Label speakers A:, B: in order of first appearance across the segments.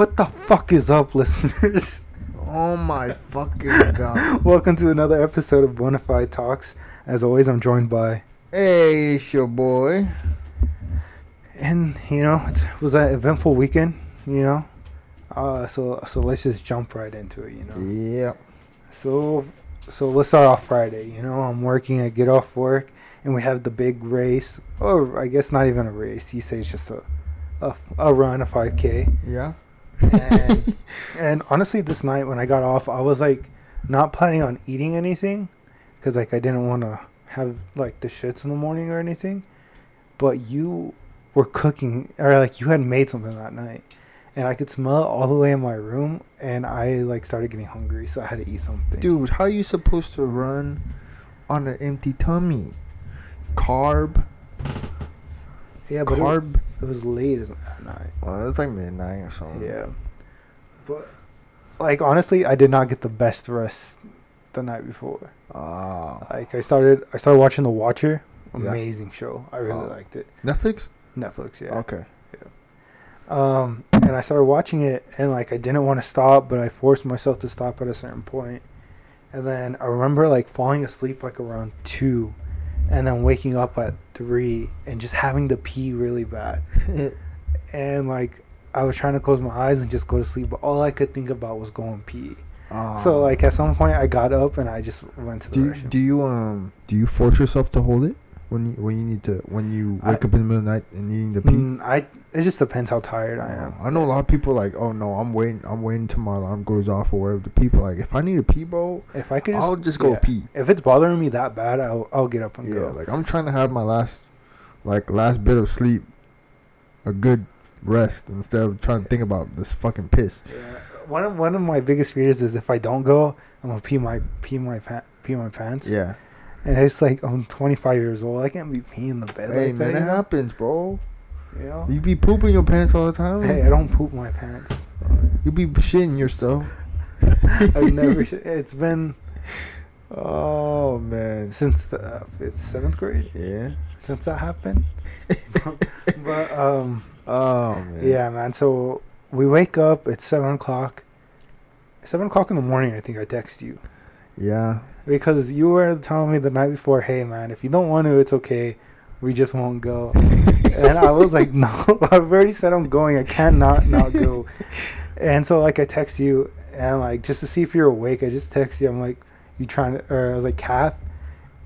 A: What the fuck is up, listeners?
B: Oh my fucking god.
A: Welcome to another episode of Bonafide Talks. As always, I'm joined by,
B: Hey, it's your boy.
A: and you know, it was an eventful weekend. You know, uh, so so let's just jump right into it. You know,
B: Yep.
A: so so let's start off Friday. You know, I'm working. I get off work, and we have the big race, or I guess not even a race. You say it's just a a, a run, a 5K.
B: Yeah.
A: And- And honestly, this night when I got off, I was like not planning on eating anything because like I didn't want to have like the shits in the morning or anything. But you were cooking, or like you had made something that night, and I could smell it all the way in my room, and I like started getting hungry, so I had to eat something.
B: Dude, how are you supposed to run on an empty tummy? Carb.
A: Yeah, but it,
B: Carb.
A: it was late as that night.
B: Well, it's like midnight or something.
A: Yeah, but like honestly, I did not get the best rest the night before.
B: Ah.
A: Like I started, I started watching The Watcher.
B: Yeah.
A: Amazing show. I really
B: Oh.
A: liked it.
B: Netflix?
A: Netflix, yeah.
B: Okay.
A: Um, and I started watching it, and like I didn't want to stop, but I forced myself to stop at a certain point. And then I remember like falling asleep like around two, and then waking up at three, and just having to pee really bad. And like I was trying to close my eyes and just go to sleep, but all I could think about was going pee.
B: Ah.
A: So like at some point I got up and I just went to the
B: do you,
A: restroom.
B: do you um do you force yourself to hold it when you when you need to when you
A: I-
B: wake up in the middle of the night and needing to pee?
A: Mm, I it just depends how tired I am.
B: I know a lot of people like, oh no, I'm waiting, I'm waiting till my alarm goes off or whatever. The people like, if I need a pee, bro,
A: If I could just,
B: I'll just go
A: yeah.
B: pee.
A: If it's bothering me that bad, I'll I'll get up and
B: Yeah,
A: go.
B: like I'm trying to have my last, like last bit of sleep, a good rest instead of trying to think about this fucking piss.
A: Yeah. One of one of my biggest fears is if I don't go, I'm gonna pee my pee my pa- pee my pants.
B: Yeah.
A: And it's like I'm 25 years old. I can't be peeing the bed
B: Hey
A: like
B: man,
A: that.
B: it happens, bro.
A: You know?
B: You be pooping your pants all the time.
A: Hey, I don't poop my pants.
B: You be shitting yourself.
A: I've never. sh- It's been
B: Oh man.
A: since the uh, fifth, seventh grade
B: Yeah.
A: since that happened. but um,
B: Oh man.
A: yeah, man. So we wake up. It's seven o'clock. Seven o'clock in the morning. I think I text you.
B: Yeah.
A: because you were telling me the night before, hey man, if you don't want to, it's okay. We just won't go. and I was like, no, I've already said I'm going. I can't not go. And so like I text you and like just to see if you're awake, I just text you. I'm like, you trying to? Or I was like, Kath.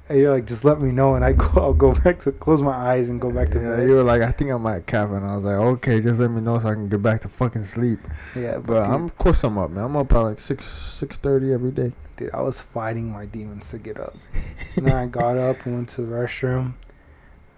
A: And you're like, just let me know, and I go. I'll go back to close my eyes and go back to
B: yeah,
A: bed.
B: you were like, I think I'm might cap, and I was like, okay, just let me know so I can get back to fucking sleep.
A: yeah, but,
B: But
A: dude,
B: I'm, of course, I'm up, man. I'm up at like six, six thirty every day.
A: dude, I was fighting my demons to get up. and then I got up and went to the restroom.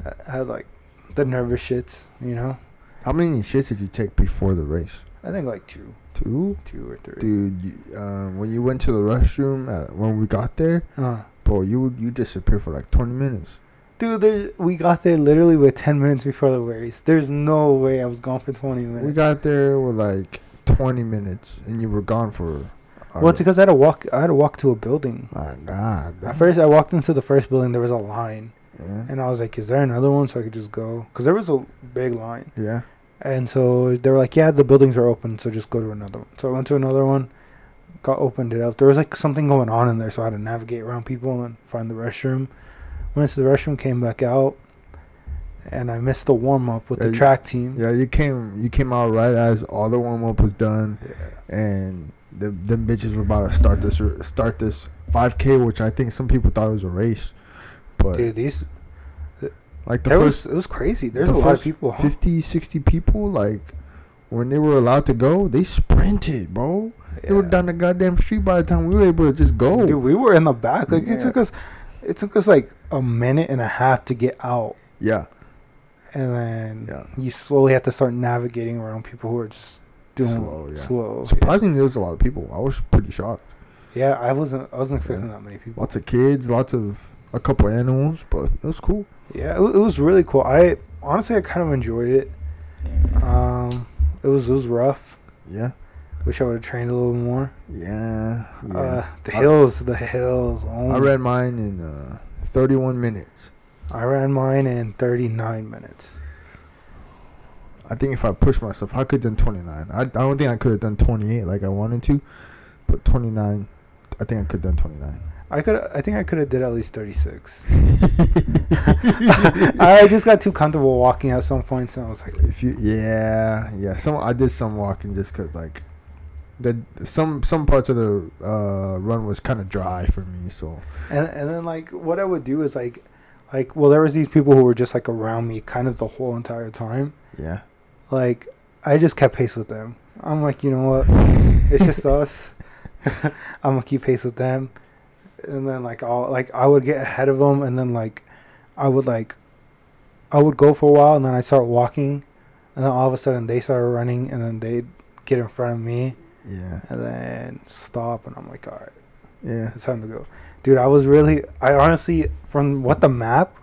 A: I had like the nervous shits, you know.
B: How many shits did you take before the race?
A: I think like two,
B: Two,
A: two or three.
B: dude. You, um, when you went to the restroom uh, when we got there,
A: Uh,
B: bro, you you disappeared for like twenty minutes.
A: dude, there, we got there literally with ten minutes before the race. There's no way I was gone for twenty minutes.
B: We got there with like twenty minutes, and you were gone for. uh,
A: well, it's because I had to walk. I had to walk to a building.
B: My God.
A: At first, I walked into the first building. There was a line,
B: Yeah.
A: and I was like, "Is there another one?" So I could just go because there was a big line.
B: Yeah.
A: And so they were like, "Yeah, the buildings are open, so just go to another one." So I went to another one, got opened it up. There was like something going on in there, so I had to navigate around people and find the restroom. Went to the restroom, came back out, and I missed the warm up with
B: Yeah,
A: the track team.
B: Yeah, you came you came out right as all the warm up was done,
A: Yeah.
B: and the them bitches were about to start this start this 5K, which I think some people thought it was a race, but
A: Dude, these
B: like the first
A: was it was crazy. There's
B: the
A: a lot of people. Huh?
B: 50, 60 people, like when they were allowed to go, they sprinted, bro. They were down the goddamn street by the time we were able to just go.
A: Dude, we were in the back. Like
B: Yeah.
A: it took us, it took us like a minute and a half to get out,
B: yeah,
A: and then
B: Yeah.
A: you slowly have to start navigating around people who are just doing
B: Slow,
A: slow.
B: yeah.
A: yeah.
B: surprisingly, there was a lot of people. I was pretty shocked.
A: Yeah, I wasn't. I wasn't expecting
B: Yeah.
A: that many people.
B: Lots of kids, lots of a couple animals, but it was cool.
A: Yeah, it, it was really cool. I honestly, I kind of enjoyed it. Um, it was it was rough.
B: Yeah,
A: Wish I would have trained a little more.
B: yeah, yeah.
A: Uh, the
B: I-
A: hills, the hills. Oh,
B: I ran mine in uh, 31 minutes.
A: I ran mine in 39 minutes.
B: I think if I pushed myself, I could have done 29. I, I don't think I could have done 28 like I wanted to, but 29, I think I could have done 29.
A: I could. I think I could have did at least thirty six. I just got too comfortable walking at some points, and I was like,
B: if you, yeah, yeah. Some I did some walking just cause like, the some some parts of the uh, run was kind of dry for me. So
A: and and then like what I would do is like, like well there was these people who were just like around me kind of the whole entire time.
B: yeah,
A: Like I just kept pace with them. I'm like, you know what? It's just us. I'm gonna keep pace with them, and then like I'll like I would get ahead of them, and then like I would like I would go for a while, and then I start walking, and then all of a sudden they started running, and then they'd get in front of me,
B: yeah,
A: and then stop, and I'm like, all right,
B: yeah.
A: it's time to go, dude. I was really, I honestly, from what the map,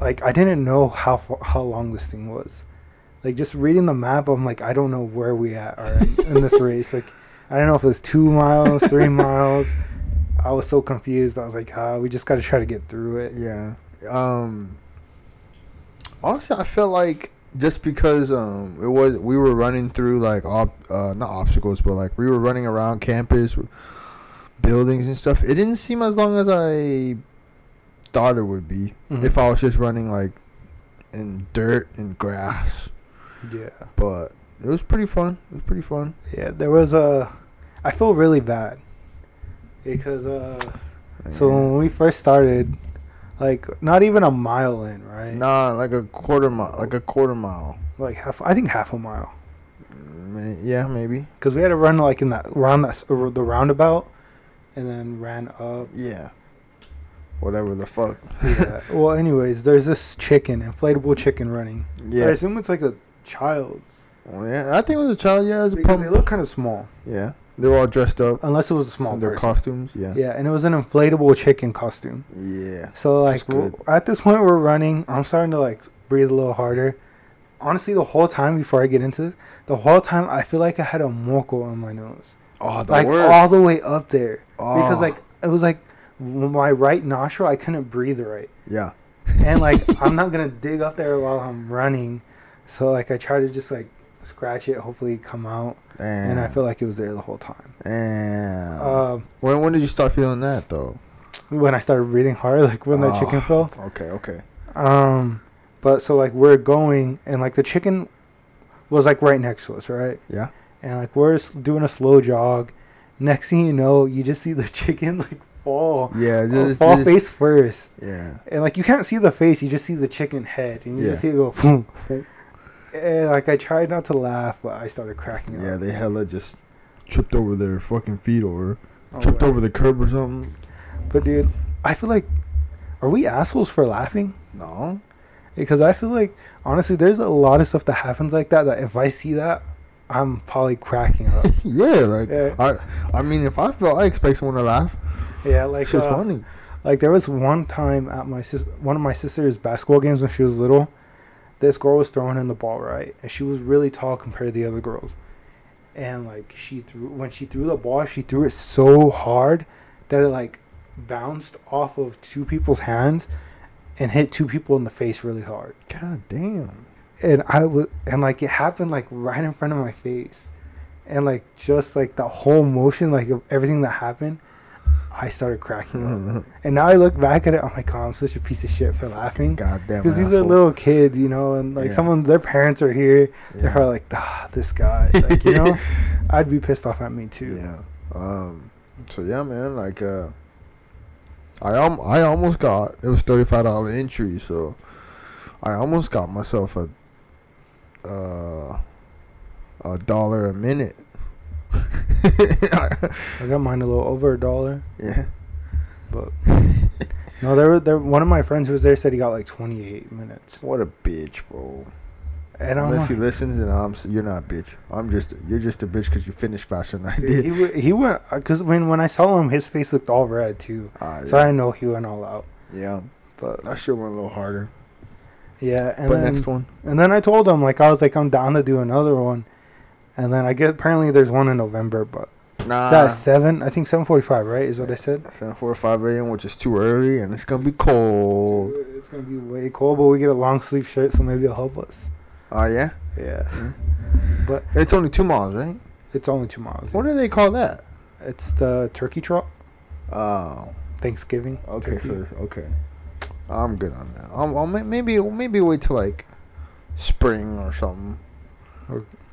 A: like I didn't know how how long this thing was. Like just reading the map, I'm like, I don't know where we at are in, in this race. Like, I don't know if it was two miles, three miles. I was so confused. I was like, ah, we just got to try to get through it.
B: Yeah. Um honestly I felt like just because um it was we were running through like op, uh not obstacles but like we were running around campus buildings and stuff. It didn't seem as long as I thought it would be
A: Mhm.
B: if I was just running like in dirt and grass.
A: Yeah,
B: But it was pretty fun. It was pretty fun.
A: yeah. There was a. I feel really bad because uh, so when we first started, like not even a mile in, right?
B: Nah, like a quarter mile, like a quarter mile.
A: Like half. I think half a mile.
B: Yeah, maybe.
A: because we had to run like in that around that the roundabout, and then ran up.
B: Yeah. Whatever the fuck.
A: Yeah. well, anyways, there's this chicken, inflatable chicken running. Yeah. I
B: Yeah.
A: assume it's like a child
B: Well, yeah, I think it was a child. Yeah, it was a
A: because
B: pump.
A: they look kind of small,
B: yeah, they were all dressed up
A: unless it was a small
B: in their
A: person.
B: costumes. Yeah,
A: Yeah, and it was an inflatable chicken costume.
B: yeah.
A: So like
B: That's good.
A: w- at this point, we're running. I'm starting to like breathe a little harder. Honestly, the whole time before I get into this, the whole time I feel like I had a moco on my nose,
B: Oh, the
A: like
B: worst.
A: all the way up there.
B: Oh.
A: because like it was like my right nostril I couldn't breathe right,
B: yeah,
A: and like I'm not gonna dig up there while I'm running, so like I try to just like scratch it, hopefully come out,
B: and,
A: and I feel like it was there the whole time.
B: and
A: Um,
B: when when did you start feeling that though?
A: when I started breathing hard, like when the
B: Oh,
A: chicken fell.
B: Okay, okay.
A: Um, but so like we're going, and like the chicken was like right next to us, right?
B: Yeah.
A: And like we're doing a slow jog. Next thing you know, you just see the chicken like fall,
B: Yeah,
A: uh, fall
B: this-
A: face first.
B: Yeah,
A: and like you can't see the face, you just see the chicken head, and you just see it go boom. And like I tried not to laugh, but I started cracking up.
B: yeah. They hella just tripped over their fucking feet or
A: Oh,
B: tripped
A: wow.
B: over the curb or something.
A: But dude, I feel like, are we assholes for laughing?
B: No.
A: Because I feel like honestly, there's a lot of stuff that happens like that. That if I see that, I'm probably cracking up.
B: yeah, like
A: Yeah.
B: I, I mean, if I felt, I expect someone to laugh.
A: yeah, like
B: It's just
A: uh,
B: funny.
A: Like there was one time at my sis- one of my sister's basketball games when she was little. This girl was throwing in the ball right, and she was really tall compared to the other girls. And like she threw when she threw the ball, she threw it so hard that it like bounced off of two people's hands and hit two people in the face really hard.
B: God damn.
A: And I was and like it happened like right in front of my face, and like just like the whole motion, like of everything that happened, I started cracking up. And now I look back at it, I'm like, oh, I'm such a piece of shit for laughing.
B: God damn.
A: Because these are little kids, you know, and like
B: Yeah.
A: someone, their parents are here. They're probably like, ah, this guy. Like, you know, I'd be pissed off at me too.
B: Yeah. Um. So yeah, man. Like, uh, I um, I almost got it was thirty five dollar entry, so I almost got myself a uh a dollar a minute.
A: I got mine a little over a dollar.
B: yeah.
A: But no, there were there. One of my friends who was there said he got like 28 minutes.
B: What a bitch, bro.
A: And
B: Unless he listens, and I'm you're not a bitch. I'm just you're just a bitch because you finished faster than I did.
A: he he went because when when I saw him, his face looked all red too.
B: Ah,
A: So
B: yeah.
A: I know he went all out.
B: yeah.
A: But
B: I sure went a little harder.
A: yeah, and
B: but
A: then,
B: next one.
A: And then I told him like I was like I'm down to do another one, and then I get apparently there's one in November, but
B: Nah.
A: it's at seven. I think seven forty-five, right? Is what I said.
B: Seven four five a.m., which is too early, and it's gonna be cold.
A: Dude, it's gonna be way cold, but we get a long sleeve shirt, so maybe it'll help us.
B: Oh yeah.
A: Yeah, but
B: It's only two miles, right?
A: it's only two miles.
B: What do they call that?
A: It's the turkey trot.
B: Oh.
A: Thanksgiving.
B: Okay,
A: turkey.
B: so okay, I'm good on that. I'll, I'll maybe maybe wait till like spring or something.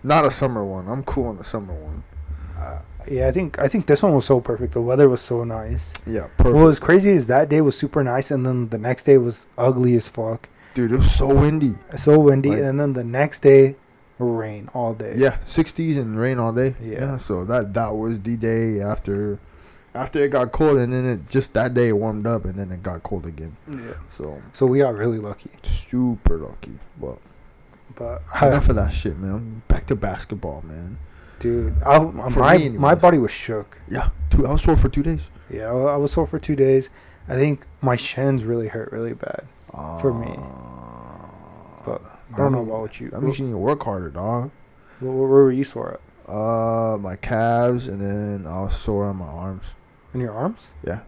B: Not a summer one. I'm cool on the summer one.
A: Uh, yeah, I think I think this one was so perfect. The weather was so nice.
B: Yeah, perfect.
A: What was crazy is that day was super nice, and then the next day was ugly as fuck.
B: Dude, it was so windy.
A: So windy,
B: Like-
A: and then the next day, rain all day.
B: Yeah, 60s and rain all day.
A: Yeah.
B: so that that was the day after after it got cold, and then it just that day it warmed up, and then it got cold again.
A: Yeah.
B: So
A: So we got really lucky.
B: super lucky. But
A: But
B: enough of that shit, man. Back to basketball, man.
A: dude, I, my
B: me
A: my body was shook.
B: Yeah, two. I was sore for two days.
A: Yeah, I, I was sore for two days. I think my shins really hurt really bad. For me. But I don't know about what you.
B: That means you need to work harder, dog.
A: Where, where were you sore at?
B: Uh, my calves, and then I was sore on my arms.
A: In your arms?
B: Yeah,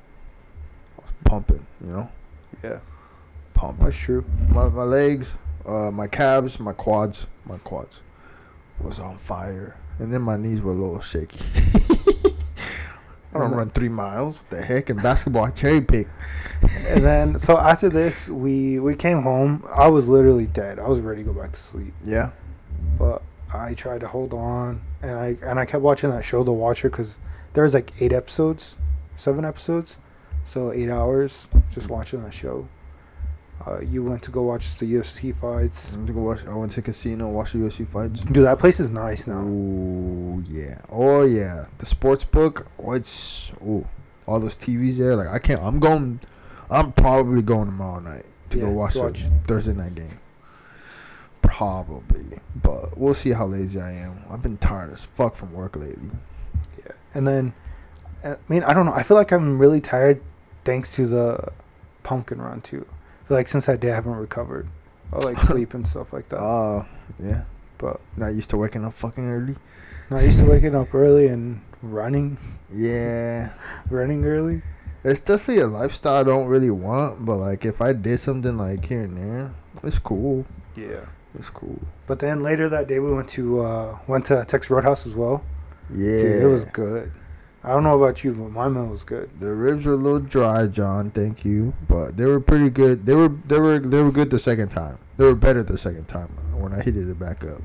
B: I was pumping. You know,
A: Yeah,
B: pumping.
A: that's true.
B: My my legs, uh, my calves, my quads, my quads was on fire, and then my knees were a little shaky. I don't run three miles. What the heck? In basketball, I cherry pick.
A: and then so after this, we we came home. I was literally dead. I was ready to go back to sleep,
B: Yeah.
A: but I tried to hold on, and I and I kept watching that show, The Watcher, because there was like eight episodes, seven episodes, so eight hours just watching that show. Uh, you went to go watch the UFC fights.
B: I went to go watch. I went to casino, watch the UFC fights.
A: Dude, that place is nice now.
B: Ooh yeah. Oh yeah. The sports book. Oh, it's ooh. All those TVs there. Like I can't. I'm going. I'm probably going tomorrow night to
A: Yeah,
B: go watch
A: to watch.
B: Thursday night game. Probably, but we'll see how lazy I am. I've been tired as fuck from work lately.
A: Yeah. And then, I mean, I don't know. I feel like I'm really tired thanks to the pumpkin run too. Like since that day I haven't recovered. I like sleep and stuff like that.
B: Oh yeah.
A: But
B: Not used to waking up fucking early.
A: not used to waking up early and running,
B: Yeah.
A: running early.
B: It's definitely a lifestyle I don't really want, but like if I did something like here and there, it's cool.
A: Yeah.
B: It's cool.
A: But then later that day we went to uh, went to Texas Roadhouse as well.
B: Yeah.
A: Dude, it was good. I don't know about you, but my meal was good.
B: The ribs were a little dry, John. Thank you, but they were pretty good. They were they were they were good the second time. They were better the second time when I heated it back up.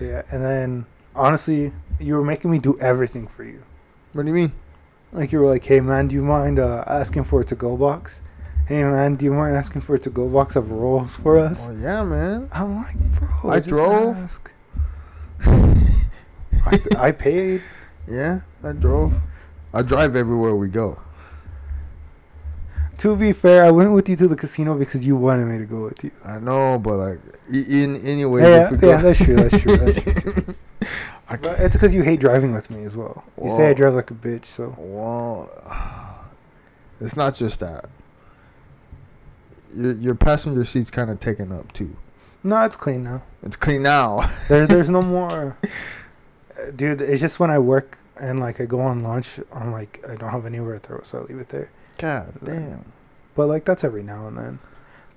A: Yeah. And then honestly, you were making me do everything for you.
B: What do you mean?
A: Like you were like, "Hey man, do you mind uh, asking for a to-go box? Hey man, do you mind asking for a to-go box of rolls for us?"
B: Oh yeah, man.
A: I'm like, bro,
B: I
A: just
B: drove.
A: ask." I, I paid.
B: Yeah, I drove. I drive everywhere we go.
A: To be fair, I went with you to the casino because you wanted me to go with you.
B: I know, but like in anyway.
A: Yeah, yeah, that's true, that's true, that's true,
B: I
A: But
B: can't.
A: it's because you hate driving with me as well. You say I drive like a bitch, so
B: Well, it's not just that. Your your passenger seat's kind of taken up too.
A: no, it's clean now.
B: It's clean now.
A: There, there's no more, dude. It's just when I work and like I go on lunch, I'm like I don't have anywhere to throw, so I leave it there.
B: God damn.
A: But like that's every now and then.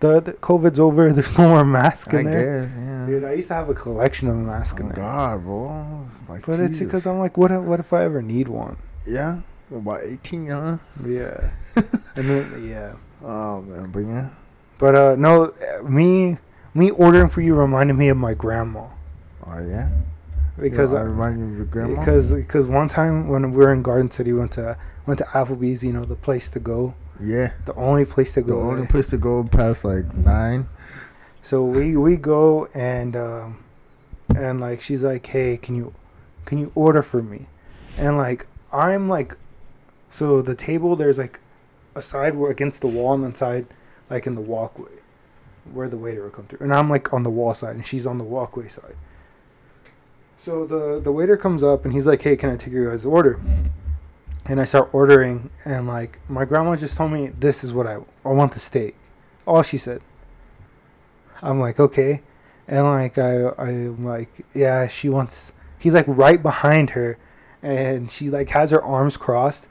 A: The, the COVID's over. There's no more mask
B: I
A: in there.
B: guess, yeah.
A: Dude, I used to have a collection of masks
B: oh
A: in there.
B: God, bro. It's like
A: But it's because I'm like, what? if- What if I ever need one?
B: yeah, about eighteen, huh?
A: Yeah. and then yeah.
B: Oh man, but yeah.
A: But uh, no, me me ordering for you reminded me of my grandma
B: Oh yeah.
A: Because
B: I
A: I,
B: remind you of your grandma.
A: because because one time when we were in Garden City, went to went to Applebee's. You know, the place to go,
B: yeah,
A: the only place to go.
B: the only
A: there.
B: place to go past like nine.
A: So we we go and um, and like she's like, hey, can you can you order for me? And like I'm like, so the table there's like a side where against the wall and then side like in the walkway where the waiter would come through, and I'm like on the wall side and she's on the walkway side. So the the waiter comes up and he's like, hey, can I take your guys' order? And I start ordering and like my grandma just told me this is what I I want the steak. All she said. I'm like, okay. And like I I'm like, yeah, she wants he's like right behind her and she like has her arms crossed,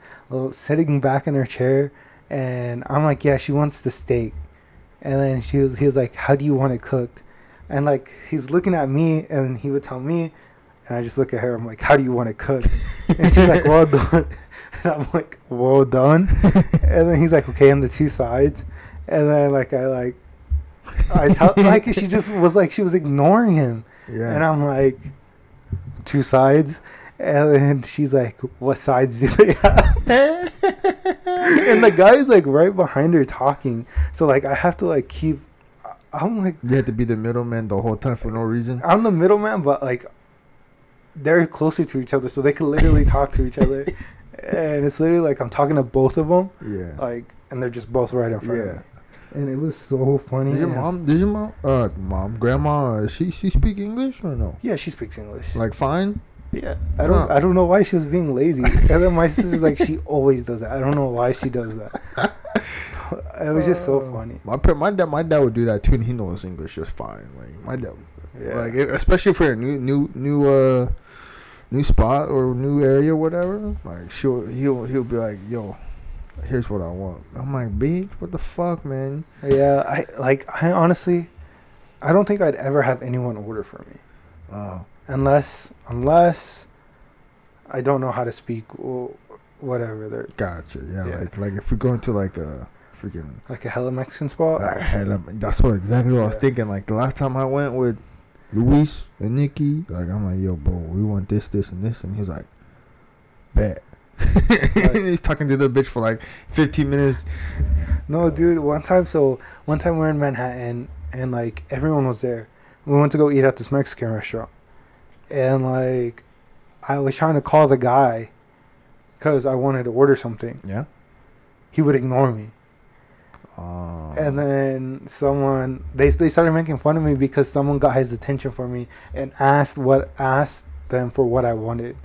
A: sitting back in her chair and I'm like, yeah, she wants the steak. And then she was he was like, How do you want it cooked? and like he's looking at me, and he would tell me, and I just look at her. I'm like, "How do you want to cook?" And she's like, "Well done." And I'm like, "Well done." And then he's like, "Okay," on the two sides, and then like I like, I tell like she just was like she was ignoring him,
B: Yeah.
A: and I'm like, two sides. And then she's like, "What sides do they have?" and the guy's like right behind her talking. So like I have to like keep. I'm like
B: you had to be the middleman the whole time for no reason.
A: I'm the middleman, but like they're closer to each other, so they can literally talk to each other. And it's literally like I'm talking to both of them,
B: Yeah.
A: like, and they're just both right in front of
B: Yeah.
A: me. And it was so funny.
B: Did your mom? Did your mom? Uh, mom, grandma? uh, She she speak English or no?
A: Yeah, she speaks English.
B: Like fine.
A: Yeah, I don't.
B: Huh.
A: I don't know why she was being lazy. and then my sister's like, she always does that. I don't know why she does that. It was just so
B: Uh,
A: funny.
B: My my dad my dad would do that too, and he knows English just fine. Like my dad,
A: Yeah.
B: like especially for a new new new uh new spot or new area, whatever. Like she'll he'll he'll be like, yo, here's what I want. I'm like, bitch, what the fuck, man?
A: Yeah, I like. I honestly, I don't think I'd ever have anyone order for me
B: Oh.
A: unless unless I don't know how to speak or whatever. They're
B: gotcha. Yeah,
A: Yeah.
B: like like if we go into like a freaking
A: like a hella Mexican spot.
B: A- that's what exactly what I was thinking. Like the last time I went with Luis and Nikki, like I'm like, yo, bro, we want this, this, and this, and he's like, bet. and he's talking to the bitch for like 15 minutes.
A: No, dude. One time, so one time we we're in Manhattan and like everyone was there. We went to go eat at this Mexican restaurant, and like I was trying to call the guy because I wanted to order something.
B: Yeah.
A: He would ignore me,
B: Uh,
A: and then someone they they started making fun of me because someone got his attention for me and asked what asked them for what I wanted.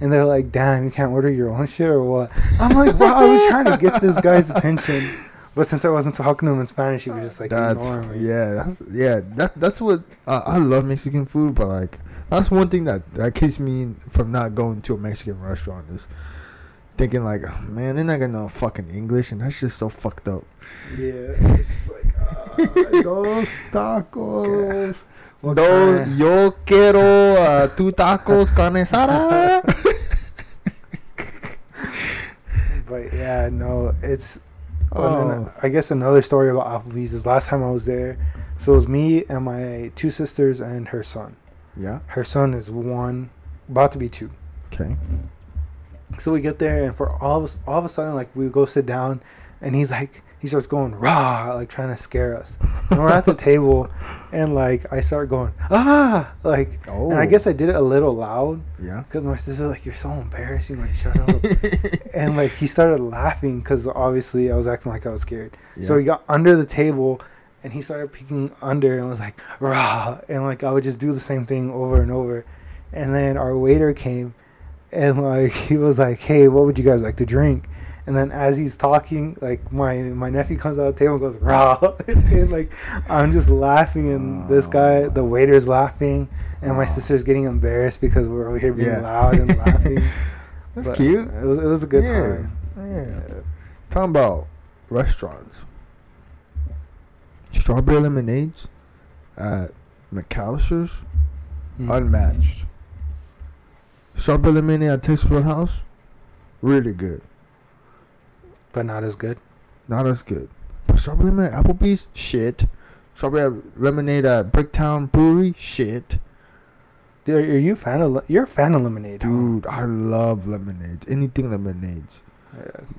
A: And they're like, "Damn, you can't order your own shit or what?" I'm like, "Bro, I was trying to get this guy's attention." But since I wasn't talking to him in Spanish, he was just like
B: that's
A: ignoring me.
B: yeah, that's yeah, that that's what uh, I love Mexican food, but like that's one thing that that keeps me from not going to a Mexican restaurant is thinking like, "Oh, man, they're not gonna know fucking English, and that's just so fucked up.
A: Yeah, it's just like ah, those tacos. What
B: No,
A: kind?
B: yo quiero uh, two tacos carne asada.
A: But yeah, no, it's.
B: Oh.
A: Then I guess another story about Applebee's is last time I was there. So it was me and my two sisters and her son.
B: yeah.
A: Her son is one, about to be two.
B: Okay.
A: So we get there, and for all of us, all of a sudden, like we go sit down, and he's like, he starts going rah, like trying to scare us. And we're at the table, and like I start going ah, like,
B: Oh.
A: and I guess I did it a little loud
B: Yeah.
A: because my sister's like, you're so embarrassing, like shut up. and like he started laughing because obviously I was acting like I was scared. So he got under the table, and he started peeking under, and was like rah, and like I would just do the same thing over and over. And then our waiter came, and like he was like, "Hey, what would you guys like to drink?" And then as he's talking, like my my nephew comes out of the table and goes rah, and like I'm just laughing, and this guy, the waiter's laughing, and my sister's getting embarrassed because we're over here being
B: Yeah.
A: loud and laughing.
B: That's
A: But
B: cute.
A: It was it was a good
B: Yeah.
A: time.
B: Yeah. Talking about restaurants. Strawberry lemonades at McAlister's,
A: Mm.
B: unmatched. Strawberry lemonade at Texas Roadhouse, really good.
A: but not as good.
B: Not as good. But strawberry lemonade at Applebee's, shit. Strawberry lemonade at Bricktown Brewery, shit.
A: Dude, are you a fan of le- you're a fan of lemonade, huh?
B: Dude, I love lemonades. Anything lemonades.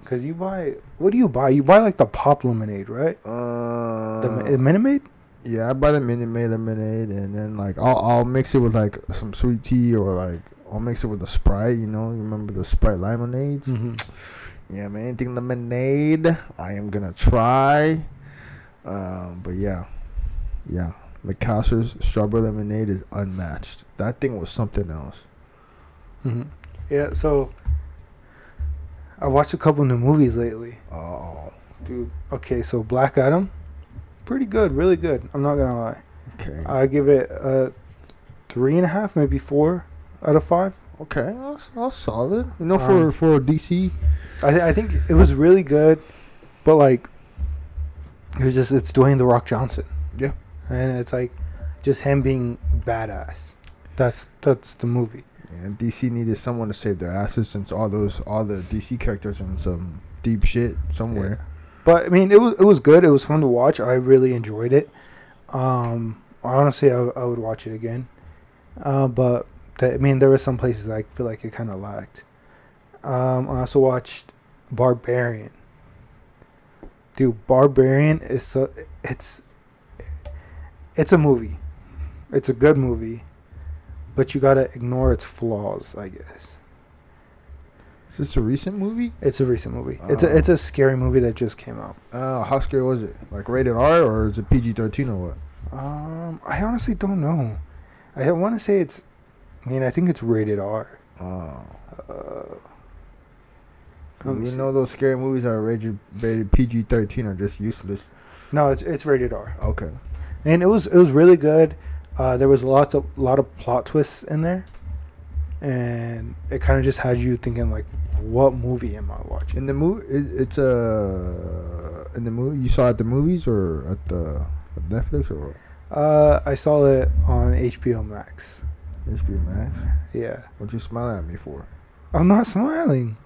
A: Because you buy, what do you buy? You buy like the pop lemonade, right?
B: Uh,
A: The Mi- Minute Maid?
B: Yeah, I buy the Minute Maid lemonade, and then like I'll I'll mix it with like some sweet tea or like I'll mix it with a Sprite. You know, you remember the Sprite lemonades?
A: Mm-hmm.
B: Yeah, man, anything lemonade, I am gonna try. Um, but yeah, yeah, McAlister's strawberry lemonade is unmatched. That thing was something else.
A: Mm-hmm. Yeah, so I watched a couple new movies lately.
B: Oh,
A: Dude, okay, so Black Adam, pretty good, really good. I'm not gonna lie.
B: okay,
A: I give it a three and a half, maybe four out of five.
B: okay, that's, that's solid. You know, for
A: Um,
B: for DC,
A: I, th- I think it was really good, but like, it was just it's Dwayne the Rock Johnson.
B: Yeah.
A: and it's like just him being badass. That's that's the movie.
B: And DC needed someone to save their asses since all those all the DC characters are in some deep shit somewhere.
A: But I mean, it was it was good. It was fun to watch. I really enjoyed it. Um, honestly, I, I would watch it again. Uh, but th- I mean, there were some places I feel like it kind of lacked. Um, I also watched Barbarian. Dude, Barbarian is so it's it's a movie. It's a good movie, but you gotta ignore its flaws, I guess.
B: Is this a recent movie?
A: It's a recent movie. It's a
B: Oh.
A: it's a scary movie that just came out.
B: Uh, how scary was it? Like rated R or is it PG thirteen or what?
A: Um, I honestly don't know. I want to say it's. I mean, I think it's rated R.
B: Oh,
A: Uh,
B: you know those scary movies that are rated, rated PG thirteen are just useless.
A: no, it's it's rated R,
B: Okay.
A: and it was it was really good. Uh, there was lots of lot of plot twists in there, and it kind of just had you thinking like, what movie am I watching?
B: In the movie, it, it's uh, in the movie you saw it at the movies or at the at Netflix or what?
A: Uh, I saw it on HBO Max.
B: HBO Max.
A: Yeah,
B: What you smiling at me for?
A: I'm not smiling.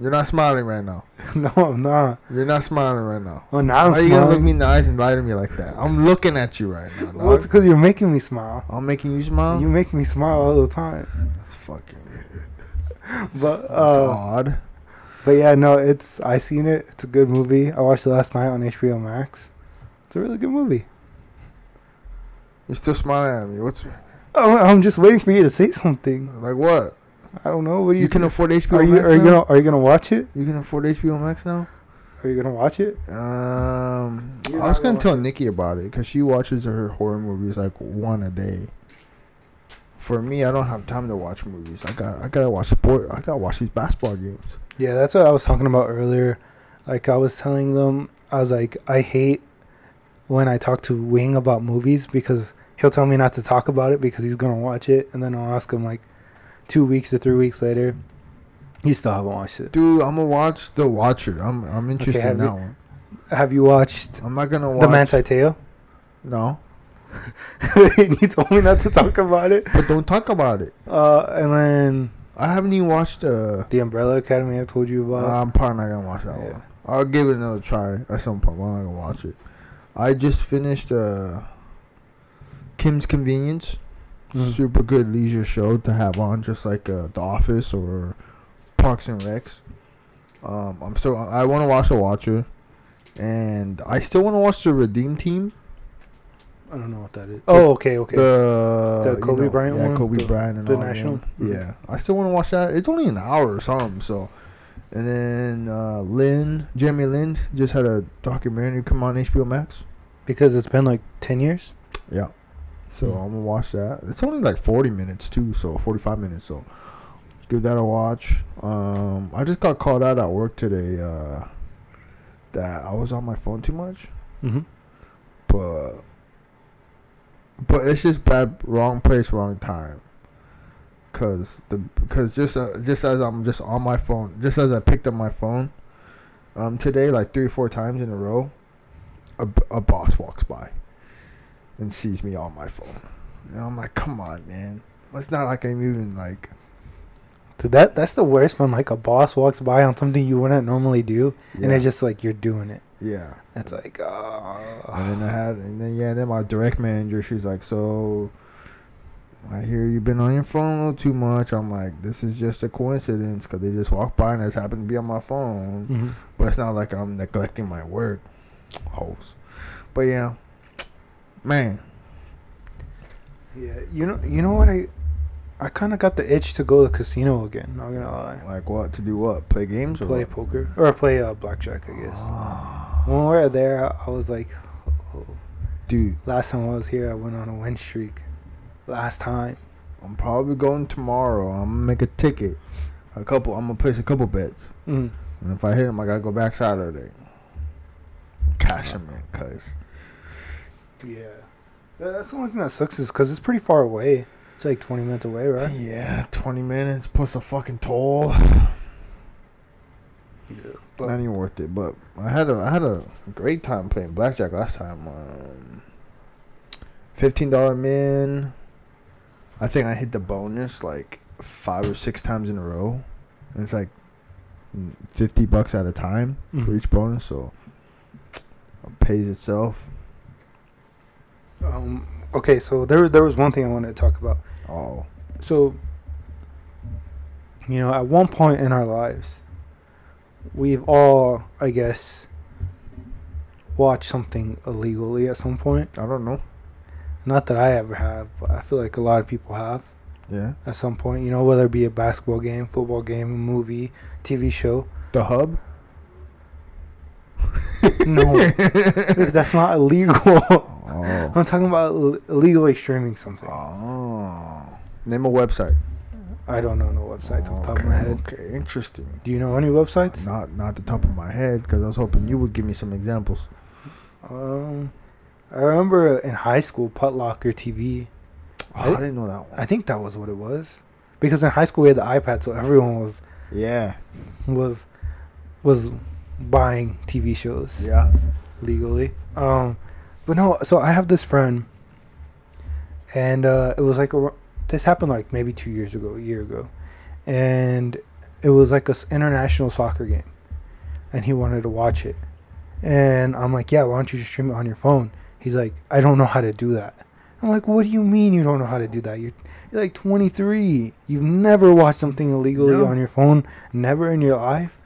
B: You're not smiling right now.
A: no, I'm not.
B: You're not smiling right now.
A: Well, now I'm
B: Why are you gonna look me in the eyes and lie to me like that? I'm looking at you right now.
A: Well, it's because you're making me smile.
B: I'm making you smile.
A: You make me smile all the time.
B: That's fucking.
A: But
B: That's
A: uh,
B: odd.
A: But yeah, no, it's I seen it. It's a good movie. I watched it last night on HBO Max. It's a really good movie.
B: You're still smiling at me. What's
A: I'm just waiting for you to say something.
B: like what?
A: I don't know. What do you,
B: You can
A: think?
B: afford HBO
A: Are you
B: Max
A: are you
B: now?
A: gonna are you gonna watch it?
B: You can afford HBO Max now.
A: Are you gonna watch it?
B: Um,
A: You're
B: I was gonna
A: gonna
B: tell
A: it.
B: Nikki about it because she watches her horror movies like one a day. For me, I don't have time to watch movies. I got I gotta watch sport. I gotta watch these basketball games.
A: Yeah, that's what I was talking about earlier. Like I was telling them, I was like, I hate when I talk to Wing about movies because he'll tell me not to talk about it because he's gonna watch it, and then I'll ask him like two weeks to three weeks later, you still haven't watched it.
B: Dude, I'm gonna watch The Watcher. I'm I'm interested
A: have
B: in
A: you-
B: that one.
A: Have you watched
B: I'm not gonna watch.
A: The Manti Te'o?
B: No,
A: you told me not to talk about it.
B: but don't talk about it.
A: Uh, and then
B: I haven't even watched. Uh,
A: the Umbrella Academy I told you about.
B: I'm probably not gonna watch that
A: Yeah.
B: one. I'll give it another try at some point. I'm not gonna watch it. I just finished uh, Kim's Convenience.
A: Mhm.
B: Super good leisure show to have on, just like uh, The Office or Parks and Recs. Um, I'm still. I want to watch The Watcher, and I still want to watch the Redeem Team.
A: I don't know what that is. Oh, okay, okay.
B: The,
A: The
B: you
A: Kobe Bryant
B: yeah,
A: one?
B: Kobe
A: The-
B: Bryant and
A: the
B: all
A: national?
B: Yeah, I still want to watch that. It's only an hour or something. So, and then uh, Lin, Jeremy Lin, just had a documentary come on HBO Max.
A: because it's been like ten years.
B: Yeah, so
A: Hmm.
B: I'm gonna watch that. It's only like 40 minutes too, so 45 minutes. So give that a watch. Um, I just got called out at work today. Uh, that I was on my phone too much.
A: Mm-hmm.
B: but but it's just bad wrong place wrong time because the because just uh, just as i'm just on my phone just as i picked up my phone um today like three or four times in a row a, a boss walks by and sees me on my phone and i'm like come on man it's not like i'm even like
A: Dude, that that's the worst when like a boss walks by on something you wouldn't normally do, and
B: Yeah.
A: it's just like you're doing it.
B: yeah
A: That's like, uh,
B: And then I had, and then yeah, then my direct manager, she's like, so I hear you've been on your phone a little too much. I'm like, this is just a coincidence because they just walked by and it's happened to be on my phone.
A: Mhm.
B: But it's not like I'm neglecting my work, hoes. But yeah, man,
A: yeah. You know, you know what I, I kind of got the itch to go to the casino again. Not gonna lie,
B: like what to do? What play games or
A: play
B: what?
A: poker or play uh, blackjack. I guess.
B: Ah,
A: When we were there, I- I was like, oh.
B: dude,
A: last time I was here, I went on a win streak. Last time.
B: I'm probably going tomorrow. I'm gonna make a ticket. A couple. I'm gonna place a couple bets.
A: Mm.
B: And if I hit him, I gotta go back Saturday. Cash him in, cuz.
A: Yeah. That's the only thing that sucks is because it's pretty far away. It's like 20 minutes away, right?
B: Yeah, 20 minutes plus a fucking toll.
A: Yeah.
B: Not even worth it. But I had a I had a great time playing blackjack last time. Um, Fifteen dollar min. I think I hit the bonus like five or six times in a row. And it's like fifty bucks at a time for
A: Mhm.
B: each bonus, so it pays itself.
A: Um, okay, so there there was one thing I wanted to talk about.
B: Oh,
A: So, you know, at one point in our lives, we've all, I guess, watched something illegally at some point.
B: I don't know.
A: Not that I ever have, but I feel like a lot of people have
B: Yeah,
A: at some point. You know, whether it be a basketball game, football game, a movie, TV show.
B: the hub.
A: No, that's not illegal.
B: Oh.
A: I'm talking about Ill- illegally streaming something.
B: Oh. Name a website.
A: I don't know no websites off the top of my head.
B: Okay, interesting.
A: Do you know any websites?
B: Not not the top of my head because I was hoping you would give me some examples.
A: Um, I remember in high school, Putlocker TV.
B: Oh, I didn't know that one.
A: I think that was what it was, because in high school we had the iPad, so everyone was
B: yeah,
A: was was buying TV shows
B: yeah.
A: legally. Um, but no, so I have this friend, and uh, it was like a this happened like maybe two years ago, a year ago, and it was like a international soccer game, and he wanted to watch it, and I'm like, yeah, why don't you just stream it on your phone? He's like, I don't know how to do that. I'm like, what do you mean you don't know how to do that? You're, you're like 23. You've never watched something illegally
B: No.
A: on your phone, never in your life.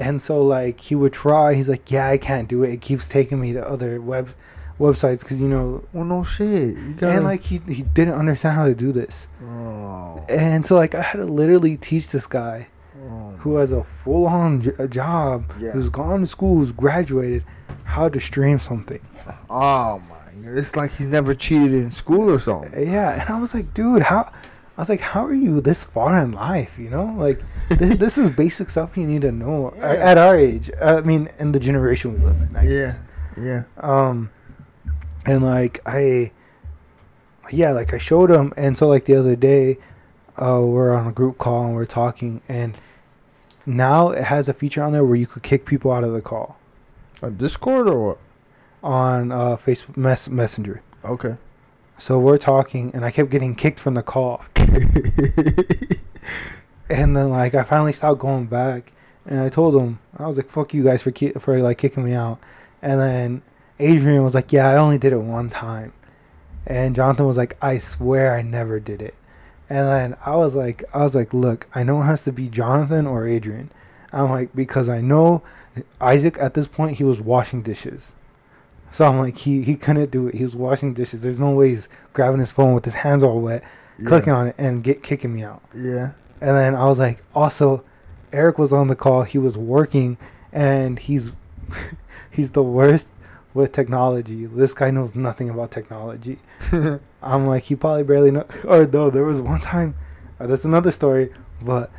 A: And so like he would try. He's like, yeah, I can't do it. It keeps taking me to other web websites because you know.
B: Well, no shit. You gotta,
A: And like he he didn't understand how to do this.
B: oh,
A: And so like I had to literally teach this guy
B: oh.
A: who has a full on j- a job,
B: Yeah.
A: who's gone to school, who's graduated, how to stream something.
B: Oh my! It's like he's never cheated in school or something.
A: Yeah, and I was like, dude, how? I was like, how are you this far in life? You know, like this, this is basic stuff you need to know
B: Yeah.
A: at, our age. I mean, in the generation we live in. I
B: Yeah,
A: guess.
B: yeah.
A: Um, and like I, yeah, like I showed him, and so like the other day, uh, we're on a group call and we're talking, and now it has a feature on there where you could kick people out of the call
B: On Discord or what?
A: on uh, Facebook mess- Messenger.
B: Okay.
A: So we're talking, and I kept getting kicked from the call. And then like I finally stopped going back, and I told him I was like, "Fuck you guys for ki- for like kicking me out." And then Adrian was like, "Yeah, I only did it one time," and Jonathan was like, "I swear I never did it." And then I was like, "I was like, look, I know it has to be Jonathan or Adrian." I'm like because I know Isaac at this point he was washing dishes. So I'm like he he couldn't do it. He was washing dishes. There's no way he's grabbing his phone with his hands all wet,
B: yeah.
A: clicking on it and get kicking me out.
B: Yeah.
A: And then I was like, also, Eric was on the call. He was working, and he's he's the worst with technology. This guy knows nothing about technology. I'm like, he probably barely know. Or no, there was one time. Uh, that's another story, but.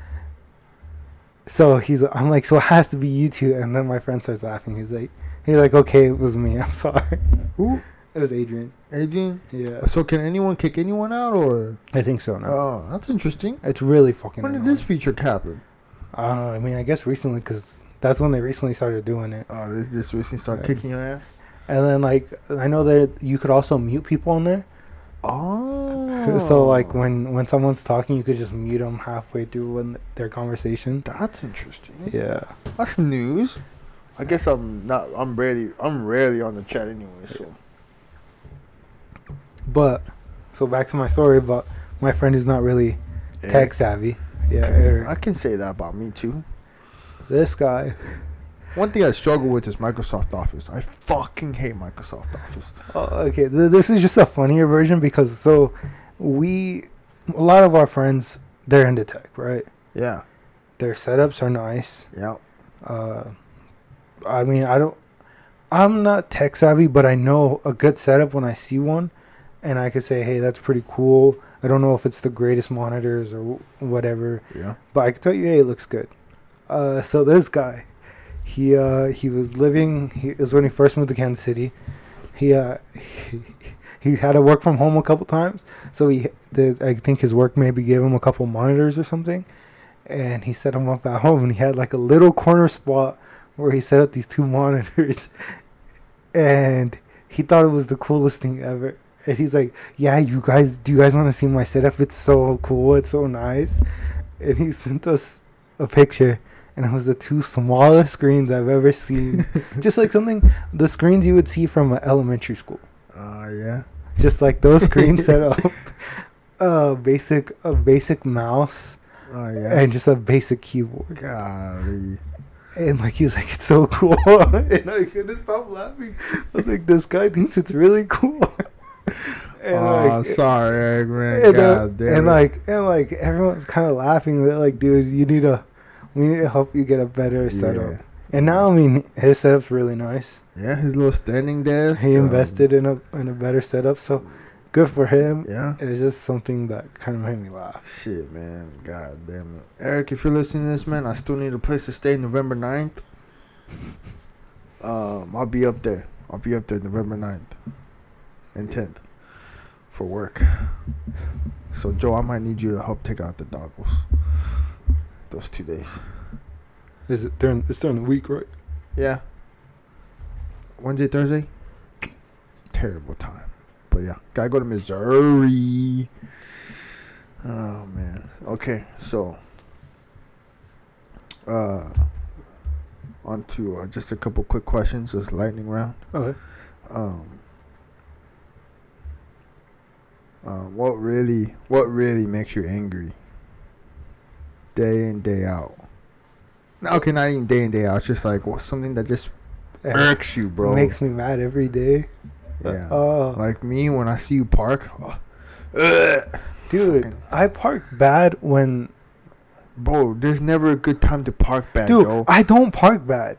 A: So he's, I'm like, so it has to be you two, and then my friend starts laughing. He's like, he's like, okay, it was me. I'm sorry.
B: Who?
A: It was Adrian.
B: Adrian.
A: Yeah,
B: So can anyone kick anyone out or?
A: I think so. No,
B: Oh, that's interesting.
A: it's really fucking.
B: When did this feature happen?
A: I don't know. I mean, I guess recently because that's when they recently started doing it.
B: Oh, this just recently started
A: Right.
B: kicking your ass.
A: And then like I know that you could also mute people on there.
B: Oh.
A: So like when when someone's talking, you could just mute them halfway through when their conversation.
B: That's interesting.
A: Yeah.
B: That's news. I guess I'm not. I'm rarely. I'm rarely on the chat anyway. So.
A: But so back to my story about my friend is not really tech savvy. Yeah.
B: Okay. I can say that about me too.
A: This guy.
B: One thing I struggle with is Microsoft Office. I fucking hate Microsoft Office.
A: Oh, okay, th- this is just a funnier version because so we a lot of our friends they're into tech, right?
B: Yeah.
A: Their setups are nice.
B: Yeah.
A: Uh, I mean, I don't. I'm not tech savvy, but I know a good setup when I see one, and I could say, "Hey, that's pretty cool." I don't know if it's the greatest monitors or whatever,
B: Yeah.
A: but I can tell you, "Hey, it looks good." Uh, so this guy, he uh, he was living. He was when he first moved to Kansas City. He uh, he, he had to work from home a couple times, so he did. I think his work maybe gave him a couple monitors or something, and he set them up at home. And he had like a little corner spot where he set up these two monitors, and he thought it was the coolest thing ever. and he's like, "Yeah, you guys, do you guys want to see my setup? It's so cool. It's so nice." And he sent us a picture, and it was the two smallest screens I've ever seen. Just like something, the screens you would see from an elementary school.
B: Uh, yeah.
A: Just like those screens set up. A basic, a basic mouse,
B: Oh, yeah.
A: and just a basic keyboard.
B: Golly.
A: And like he was like, it's so cool, and I couldn't stop laughing. I was like, this guy thinks it's really cool. and
B: oh, sorry, Eric, man.
A: and, uh,
B: damn
A: and like and like everyone's kind of laughing. They're like, dude, you need to, we need to help you get a better setup.
B: Yeah.
A: And now, I mean, his setup's really nice.
B: Yeah, his little standing desk.
A: He
B: um,
A: invested in a in a better setup, so good for him.
B: Yeah.
A: It's just something that kind of made me laugh.
B: Shit, man. God damn it. Eric, if you're listening to this, man, I still need a place to stay November 9th. Um, I'll be up there. I'll be up there November 9th and 10th for work. So, Joe, I might need you to help take out the doggles those two days.
A: Is it during? It's during the week, right?
B: Yeah. Wednesday, Thursday? Terrible time. But yeah, gotta go to Missouri. Oh man. Okay, so uh on to uh, just a couple quick questions, just lightning round.
A: Okay.
B: Um um, what really what really makes you angry day in day out okay not even day in day out it's just like what's something that just irks you bro
A: makes me mad every day.
B: Yeah
A: Oh,
B: like me when i see you park oh,
A: dude,
B: fucking-
A: I park bad when
B: bro there's never a good time to park bad,
A: Dude,
B: yo.
A: I don't park bad.